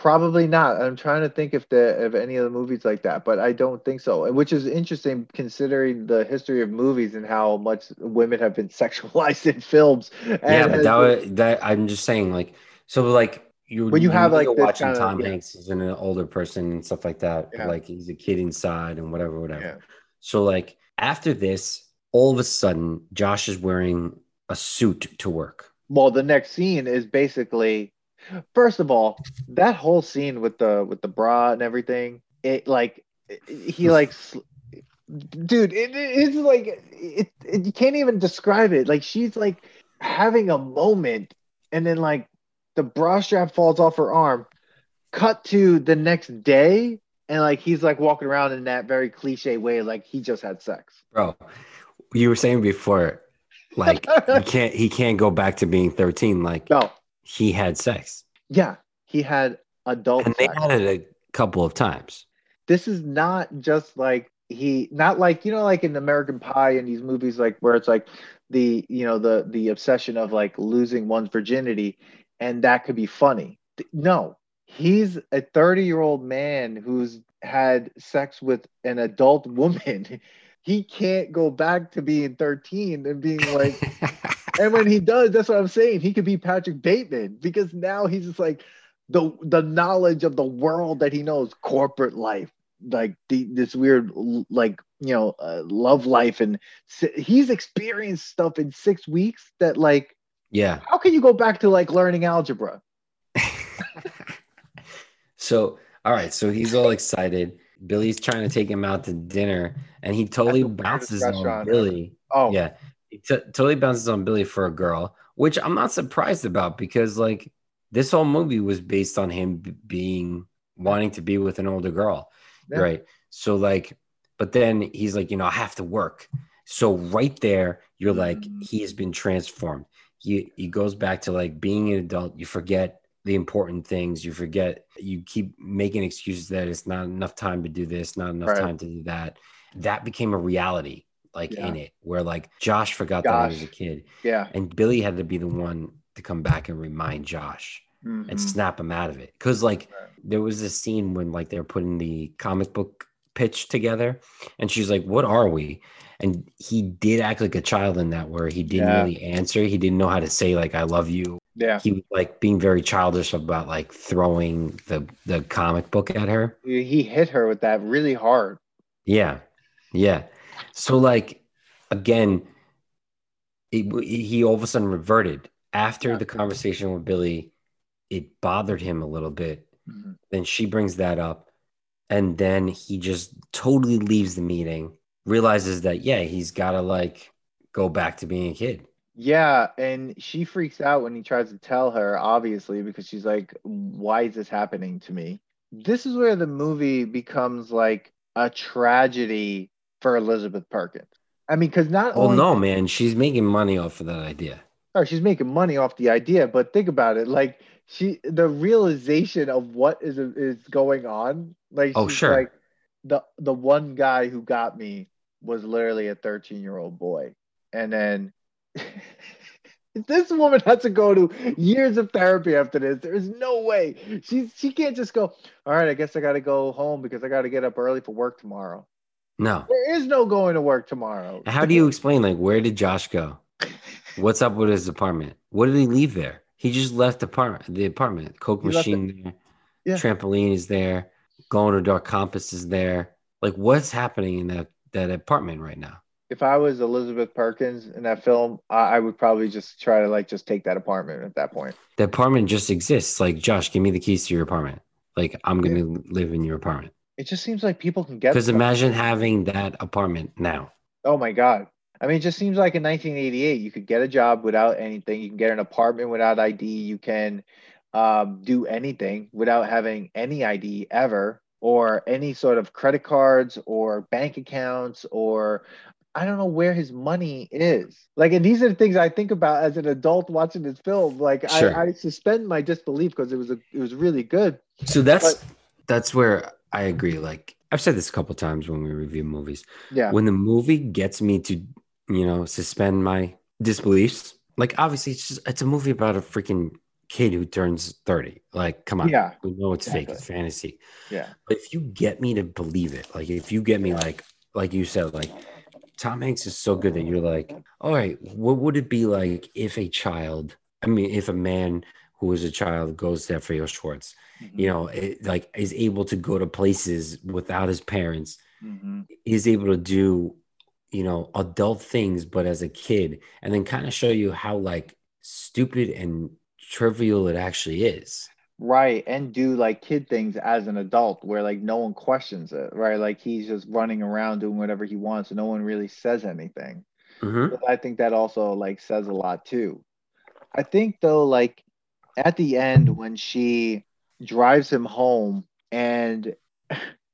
S1: Probably not. I'm trying to think if the if any of the movies like that, but I don't think so. And Which is interesting considering the history of movies and how much women have been sexualized in films.
S2: yeah, but that, that I'm just saying, like, so like you
S1: When you have, like,
S2: watching
S1: kinda-
S2: Tom
S1: yeah.
S2: Hanks, he's an uh, older person and stuff like that.
S1: Yeah.
S2: Like he's a kid inside and whatever, whatever.
S1: Yeah.
S2: So like after this, all of a sudden, Josh is wearing a suit to work.
S1: well, the next scene is basically, first of all, that whole scene with the with the bra and everything. It like he like, dude, it, it's like it, it. You can't even describe it. Like she's like having a moment, and then like the bra strap falls off her arm. Cut to the next day, and like he's like walking around in that very cliche way, like he just had sex.
S2: Bro, you were saying before, like he can't he can't go back to being 13. Like
S1: No,
S2: he had sex.
S1: yeah, he had adult
S2: And they
S1: sex.
S2: had it a couple of times.
S1: this is not just like he not like you know like in American Pie and these movies like where it's like the you know the the obsession of like losing one's virginity and that could be funny. No, he's a 30 year old man who's had sex with an adult woman. He can't go back to being 13 and being like and when he does, that's what I'm saying. He could be Patrick Bateman because now he's just like the the knowledge of the world that he knows, corporate life, like the, this weird like you know uh, love life, and he's experienced stuff in six weeks that like
S2: yeah.
S1: how can you go back to like learning algebra?
S2: so all right, so he's all excited. Billy's trying to take him out to dinner, and he totally
S1: At the weirdest
S2: bounces on Billy.
S1: Oh
S2: Yeah, t- totally bounces on Billy for a girl, which I'm not surprised about because like this whole movie was based on him b- being wanting to be with an older girl,
S1: Yeah.
S2: right? So like, but then he's like, you know, I have to work. So right there, you're like,
S1: Mhm.
S2: he has been transformed. He he goes back to like being an adult. You forget the important things. You forget. You keep making excuses that it's not enough time to do this, not enough
S1: Right.
S2: time to do that. That became a reality, like
S1: Yeah.
S2: in it, where like Josh forgot that he was a kid,
S1: Yeah.
S2: and Billy had to be the one to come back and remind Josh and
S1: Mhm.
S2: snap him out of it. Because like
S1: Right.
S2: there was this scene when like they were putting the comic book pitch together, and she's like, "What are we?" And he did act like a child in that, where he didn't
S1: Yeah.
S2: really answer. He didn't know how to say like "I love you."
S1: Yeah.
S2: He was like being very childish about like throwing the the comic book at her.
S1: He hit her with that really hard.
S2: Yeah, yeah. So like again, it, he all of a sudden reverted after
S1: Yeah.
S2: the conversation with Billy. It bothered him a little bit.
S1: Mhm.
S2: Then she brings that up, and then he just totally leaves the meeting. Realizes that yeah, he's got to like go back to being a kid.
S1: Yeah, and she freaks out when he tries to tell her, obviously, because she's like, why is this happening to me? This is where the movie becomes like a tragedy for Elizabeth Perkins. I mean, because not
S2: Oh
S1: only
S2: no, man, she's making money off of that idea.
S1: Oh, she's making money off the idea, but think about it. Like she, the realization of what is is going on. Like,
S2: Oh, sure.
S1: Like the the one guy who got me was literally a thirteen year old boy, and then this woman has to go to years of therapy after this. There is no way she she can't just go. All right, I guess I got to go home because I got to get up early for work tomorrow.
S2: No.
S1: There is no going to work tomorrow.
S2: How do you explain like where did Josh go? What's up with his apartment? What did he leave there? He just left the apartment. The apartment. Coke
S1: He
S2: machine there.
S1: Yeah.
S2: Trampoline is there. Going to dark compass is there. Like what's happening in that that apartment right now?
S1: if I was Elizabeth Perkins in that film, I, I would probably just try to like just take that apartment at that point.
S2: The apartment just exists. Like Josh, give me the keys to your apartment. Like I'm gonna live in your apartment.
S1: It just seems like people can get.
S2: Because imagine having that apartment now.
S1: Oh my god! I mean, it just seems like in 1988 you could get a job without anything. You can get an apartment without ID. You can um, do anything without having any ID ever, or any sort of credit cards or bank accounts or. I don't know where his money is. Like, and these are the things I think about as an adult watching this film. Like,
S2: Sure.
S1: I, I suspend my disbelief because it was a, it was really good.
S2: So that's
S1: But-
S2: that's where I agree. Like I've said this a couple times when we review movies.
S1: Yeah.
S2: when the movie gets me to you know suspend my disbeliefs like obviously it's just it's a movie about a freaking kid who turns 30 like come on
S1: Yeah.
S2: we know it's fake it's fantasy
S1: Yeah.
S2: but if you get me to believe it like if you get me like like you said like tom hanks is so good that you're like all right what would it be like if a child i mean if a man who was a child goes to F.A.O. Schwarz, you know, it, like is able to go to places without his parents,
S1: Mhm.
S2: is able to do you know adult things but as a kid and then kind of show you how like stupid and trivial it actually is
S1: Right. And do like kid things as an adult where like no one questions it. Right. Like he's just running around doing whatever he wants and no one really says anything.
S2: Mhm.
S1: But I think that also like says a lot too. I think though, like at the end when she drives him home and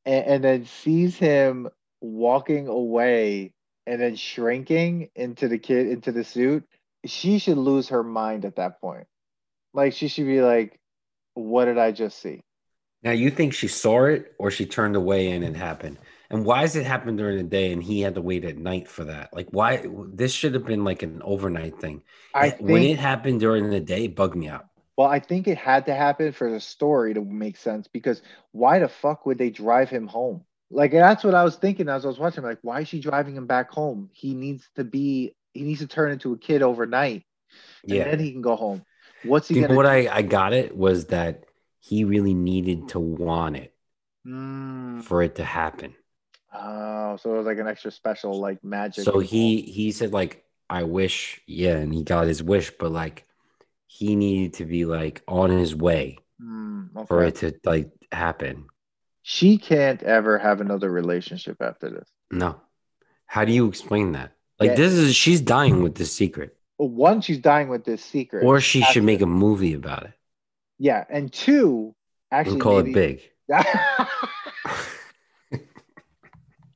S1: and, then sees him walking away and then shrinking into the kid into the suit, she should lose her mind at that point. Like she should be like, "What did I just see?"
S2: now you think she saw it or she turned away and it happened and why does it happen during the day and he had to wait at night for that like why this should have been like an overnight thing
S1: I
S2: when
S1: think-
S2: it happened during the day it bugged me out
S1: Well, I think it had to happen for the story to make sense because why the fuck would they drive him home? Like that's what I was thinking as I was watching. Like, why is she driving him back home? He needs to be he needs to turn into a kid overnight and
S2: yeah
S1: then he can go home. What's he
S2: know
S1: gonna
S2: what I, I got it was that he really needed to want it
S1: Mm.
S2: for it to happen
S1: Oh, so it was like an extra special like magic.
S2: So he he said like I wish, yeah, and he got his wish, but like he needed to be like on his way
S1: Mm, okay.
S2: for it to like happen.
S1: She can't ever have another relationship after this.
S2: No. How do you explain that? Like
S1: get-
S2: this is she's dying with this secret.
S1: one, she's dying with this secret,
S2: Or she should make a movie about it
S1: yeah, and two, actually
S2: and call
S1: maybe-
S2: it big.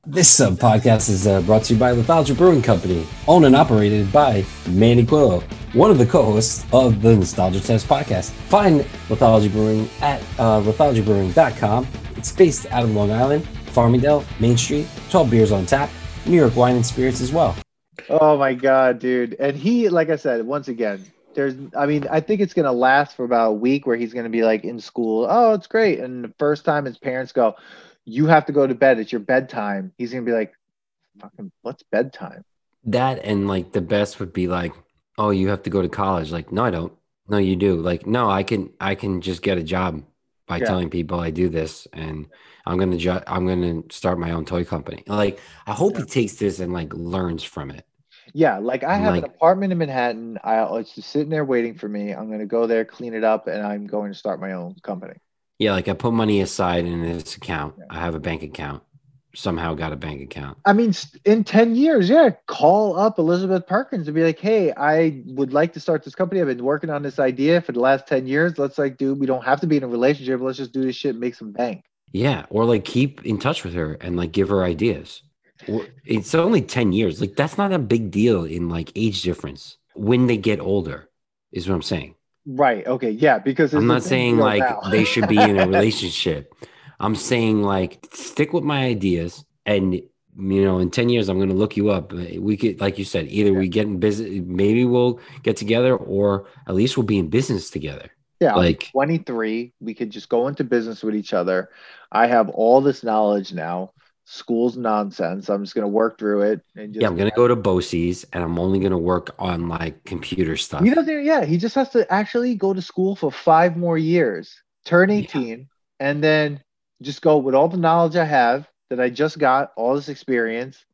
S2: This uh, podcast is uh, brought to you by Lithology Brewing Company, owned and operated by Manny Quillo, one of the co-hosts of the Nostalgia Test podcast. Find Lithology Brewing at uh, lithologybrewing.com. It's based out of Long Island, Farmingdale, Main Street, 12 beers on tap, New York wine and spirits as well.
S1: Oh my god, dude. And he, like I said, once again, there's I mean, I think it's gonna last for about a week where he's gonna be like in school, oh, it's great. And the first time his parents go, You have to go to bed, it's your bedtime, he's gonna be like, Fucking what's bedtime?
S2: That and like the best would be like, oh, you have to go to college. Like, no, I don't. No, you do. Like, no, I can. I can just get a job by
S1: Yeah.
S2: telling people I do this, and I'm gonna. Ju- I'm gonna start my own toy company. Like, I hope he takes this and like learns from it.
S1: Yeah, like I have
S2: Like-
S1: an apartment in Manhattan. I it's just sitting there waiting for me. I'm gonna go there, clean it up, and I'm going to start my own company.
S2: Yeah, like I put money aside in this account. I have a bank account. Somehow got a bank account.
S1: I mean, in 10 years, yeah, call up Elizabeth Perkins and be like, hey, I would like to start this company. I've been working on this idea for the last 10 years. Let's like, dude, we don't have to be in a relationship. Let's just do this shit and make some bank.
S2: Yeah, or like keep in touch with her and like give her ideas. It's only 10 years. Like that's not a big deal in like age difference when they get older, is what I'm saying.
S1: Right. Okay. Yeah. Because
S2: I'm not saying like they should be in a relationship. I'm saying like stick with my ideas and you know in 10 years I'm going to look you up. We could like you said either we get in business maybe we'll get together or at least we'll be in business together.
S1: yeah,
S2: like-
S1: 23. We could just go into business with each other. I have all this knowledge now. School's nonsense. I'm just going to work through it. And just
S2: Yeah, I'm going to go to BOCES and I'm only going to work on like computer stuff.
S1: He doesn't. Yeah, he just has to actually go to school for five more years, turn
S2: Yeah.
S1: 18, and then just go with all the knowledge I have that I just got, all this experience.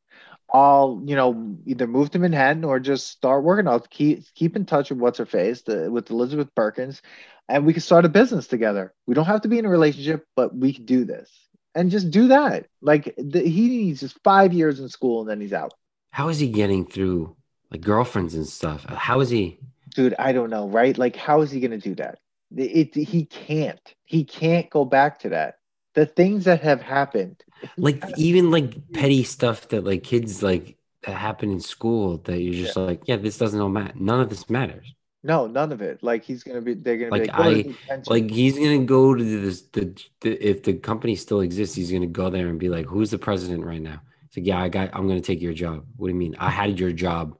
S1: I'll, you know, either move to Manhattan or just start working. I'll keep keep in touch with what's her face, the, with Elizabeth Perkins, and we can start a business together. We don't have to be in a relationship, but we can do this and just do that. Like the, he needs just five years in school and then he's out.
S2: How is he getting through like girlfriends and stuff? How is he?
S1: dude i don't know right like how is he going to do that it, he can't he can't go back to that the things that have happened
S2: Like even like petty stuff that like kids like that happen in school that you're just like, yeah, this doesn't all matter. None of this matters.
S1: No none of it like he's going to be they're going to
S2: Like,
S1: be like,
S2: I- Like he's gonna go to this the, the if the company still exists, he's gonna go there and be like, who's the president right now? It's like, yeah, I got. I'm gonna take your job. What do you mean? I had your job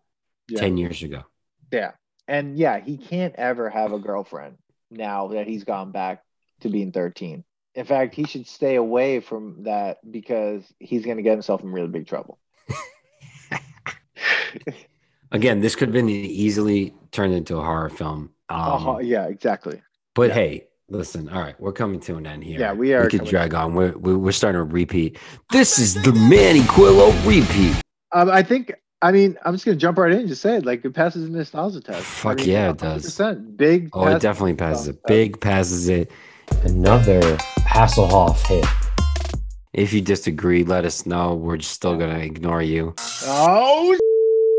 S1: Yeah.
S2: ten years ago.
S1: yeah and yeah he can't ever have a girlfriend now that he's gone back to being 13 in fact he should stay away from that because he's going to get himself in really big trouble
S2: Again, this could have been easily turned into a horror film. Um,
S1: uh yeah exactly
S2: But
S1: Yeah.
S2: hey, listen. All right, we're coming to an end here.
S1: Yeah, we are
S2: We could drag on. We're, we're starting to repeat. This is the Manny Quillo repeat.
S1: Um, I think. I mean, I'm just gonna jump right in and just say it. Like it passes the nostalgia test.
S2: Fuck
S1: I mean,
S2: yeah, it does.
S1: Big.
S2: Oh, it definitely passes it.
S1: nostalgia
S2: Big passes it. Another Hasselhoff hit. If you disagree, let us know. We're just still gonna ignore you.
S1: Oh,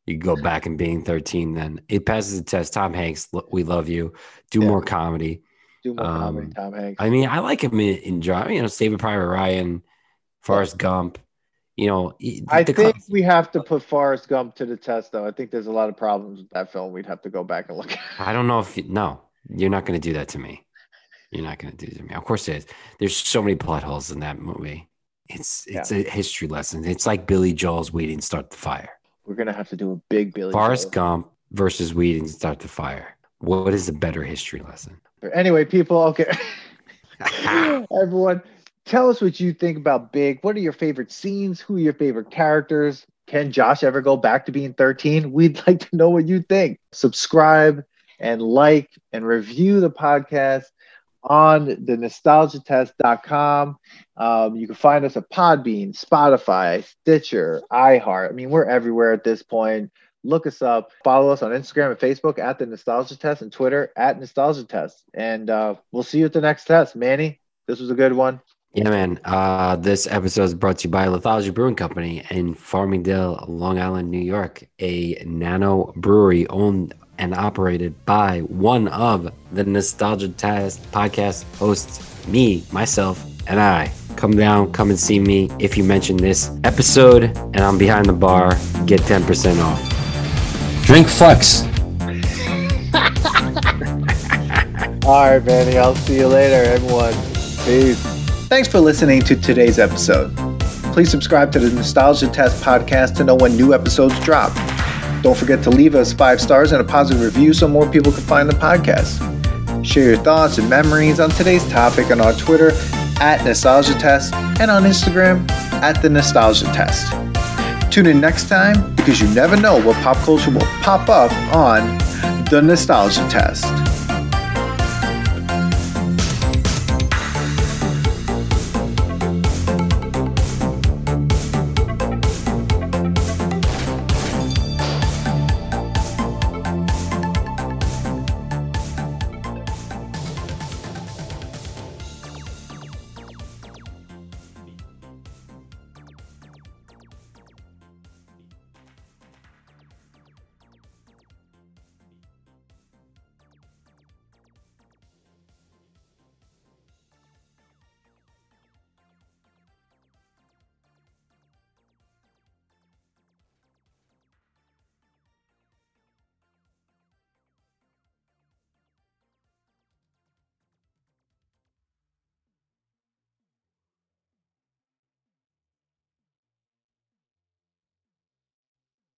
S2: You go back and being 13. Then it passes the test. Tom Hanks, we love you. Do
S1: Yeah.
S2: more comedy.
S1: do more
S2: Um,
S1: comedy, Tom Hanks.
S2: I mean, I like him in, in Drive. You know, Saving Private Ryan, Forrest Gump. You know,
S1: I think we have to put Forrest Gump to the test, though. I think there's a lot of problems with that film. We'd have to go back and look. at.
S2: I don't know if you, no, you're not going to do that to me. You're not going to do to me. Of course, it is. There's so many plot holes in that movie. It's it's a history lesson. It's like Billy Joel's "We Didn't Start the Fire."
S1: We're gonna have to do a big Billy.
S2: Forrest
S1: Joel.
S2: Gump versus "We Didn't Start the Fire." What is a better history lesson?
S1: Anyway, people. Okay. Everyone, tell us what you think about Big. What are your favorite scenes? Who are your favorite characters? Can Josh ever go back to being 13? We'd like to know what you think. Subscribe and like and review the podcast on the nostalgiatest.com. Um, you can find us at Podbean, Spotify, Stitcher, iHeart. I mean, we're everywhere at this point. Look us up. Follow us on Instagram and Facebook at the Nostalgia Test and Twitter at Nostalgia Test. And uh, we'll see you at the next test. Manny, this was a good one.
S2: Yeah, man. Uh, this episode is brought to you by Lithology Brewing Company in Farmingdale, Long Island, New York, a nano brewery owned and operated by one of the Nostalgia Test podcast hosts, me, myself, and I. Come down, come and see me if you mention this episode, and I'm behind the bar. Get 10% off. Drink Flex.
S4: All right, Manny. I'll see you later, everyone. Peace.
S1: Thanks for listening to today's episode. Please subscribe to the Nostalgia Test podcast to know when new episodes drop. Don't forget to leave us five stars and a positive review so more people can find the podcast. Share your thoughts and memories on today's topic on our Twitter at Nostalgia Test and on Instagram at The Nostalgia Test. Tune in next time because you never know what pop culture will pop up on The Nostalgia Test.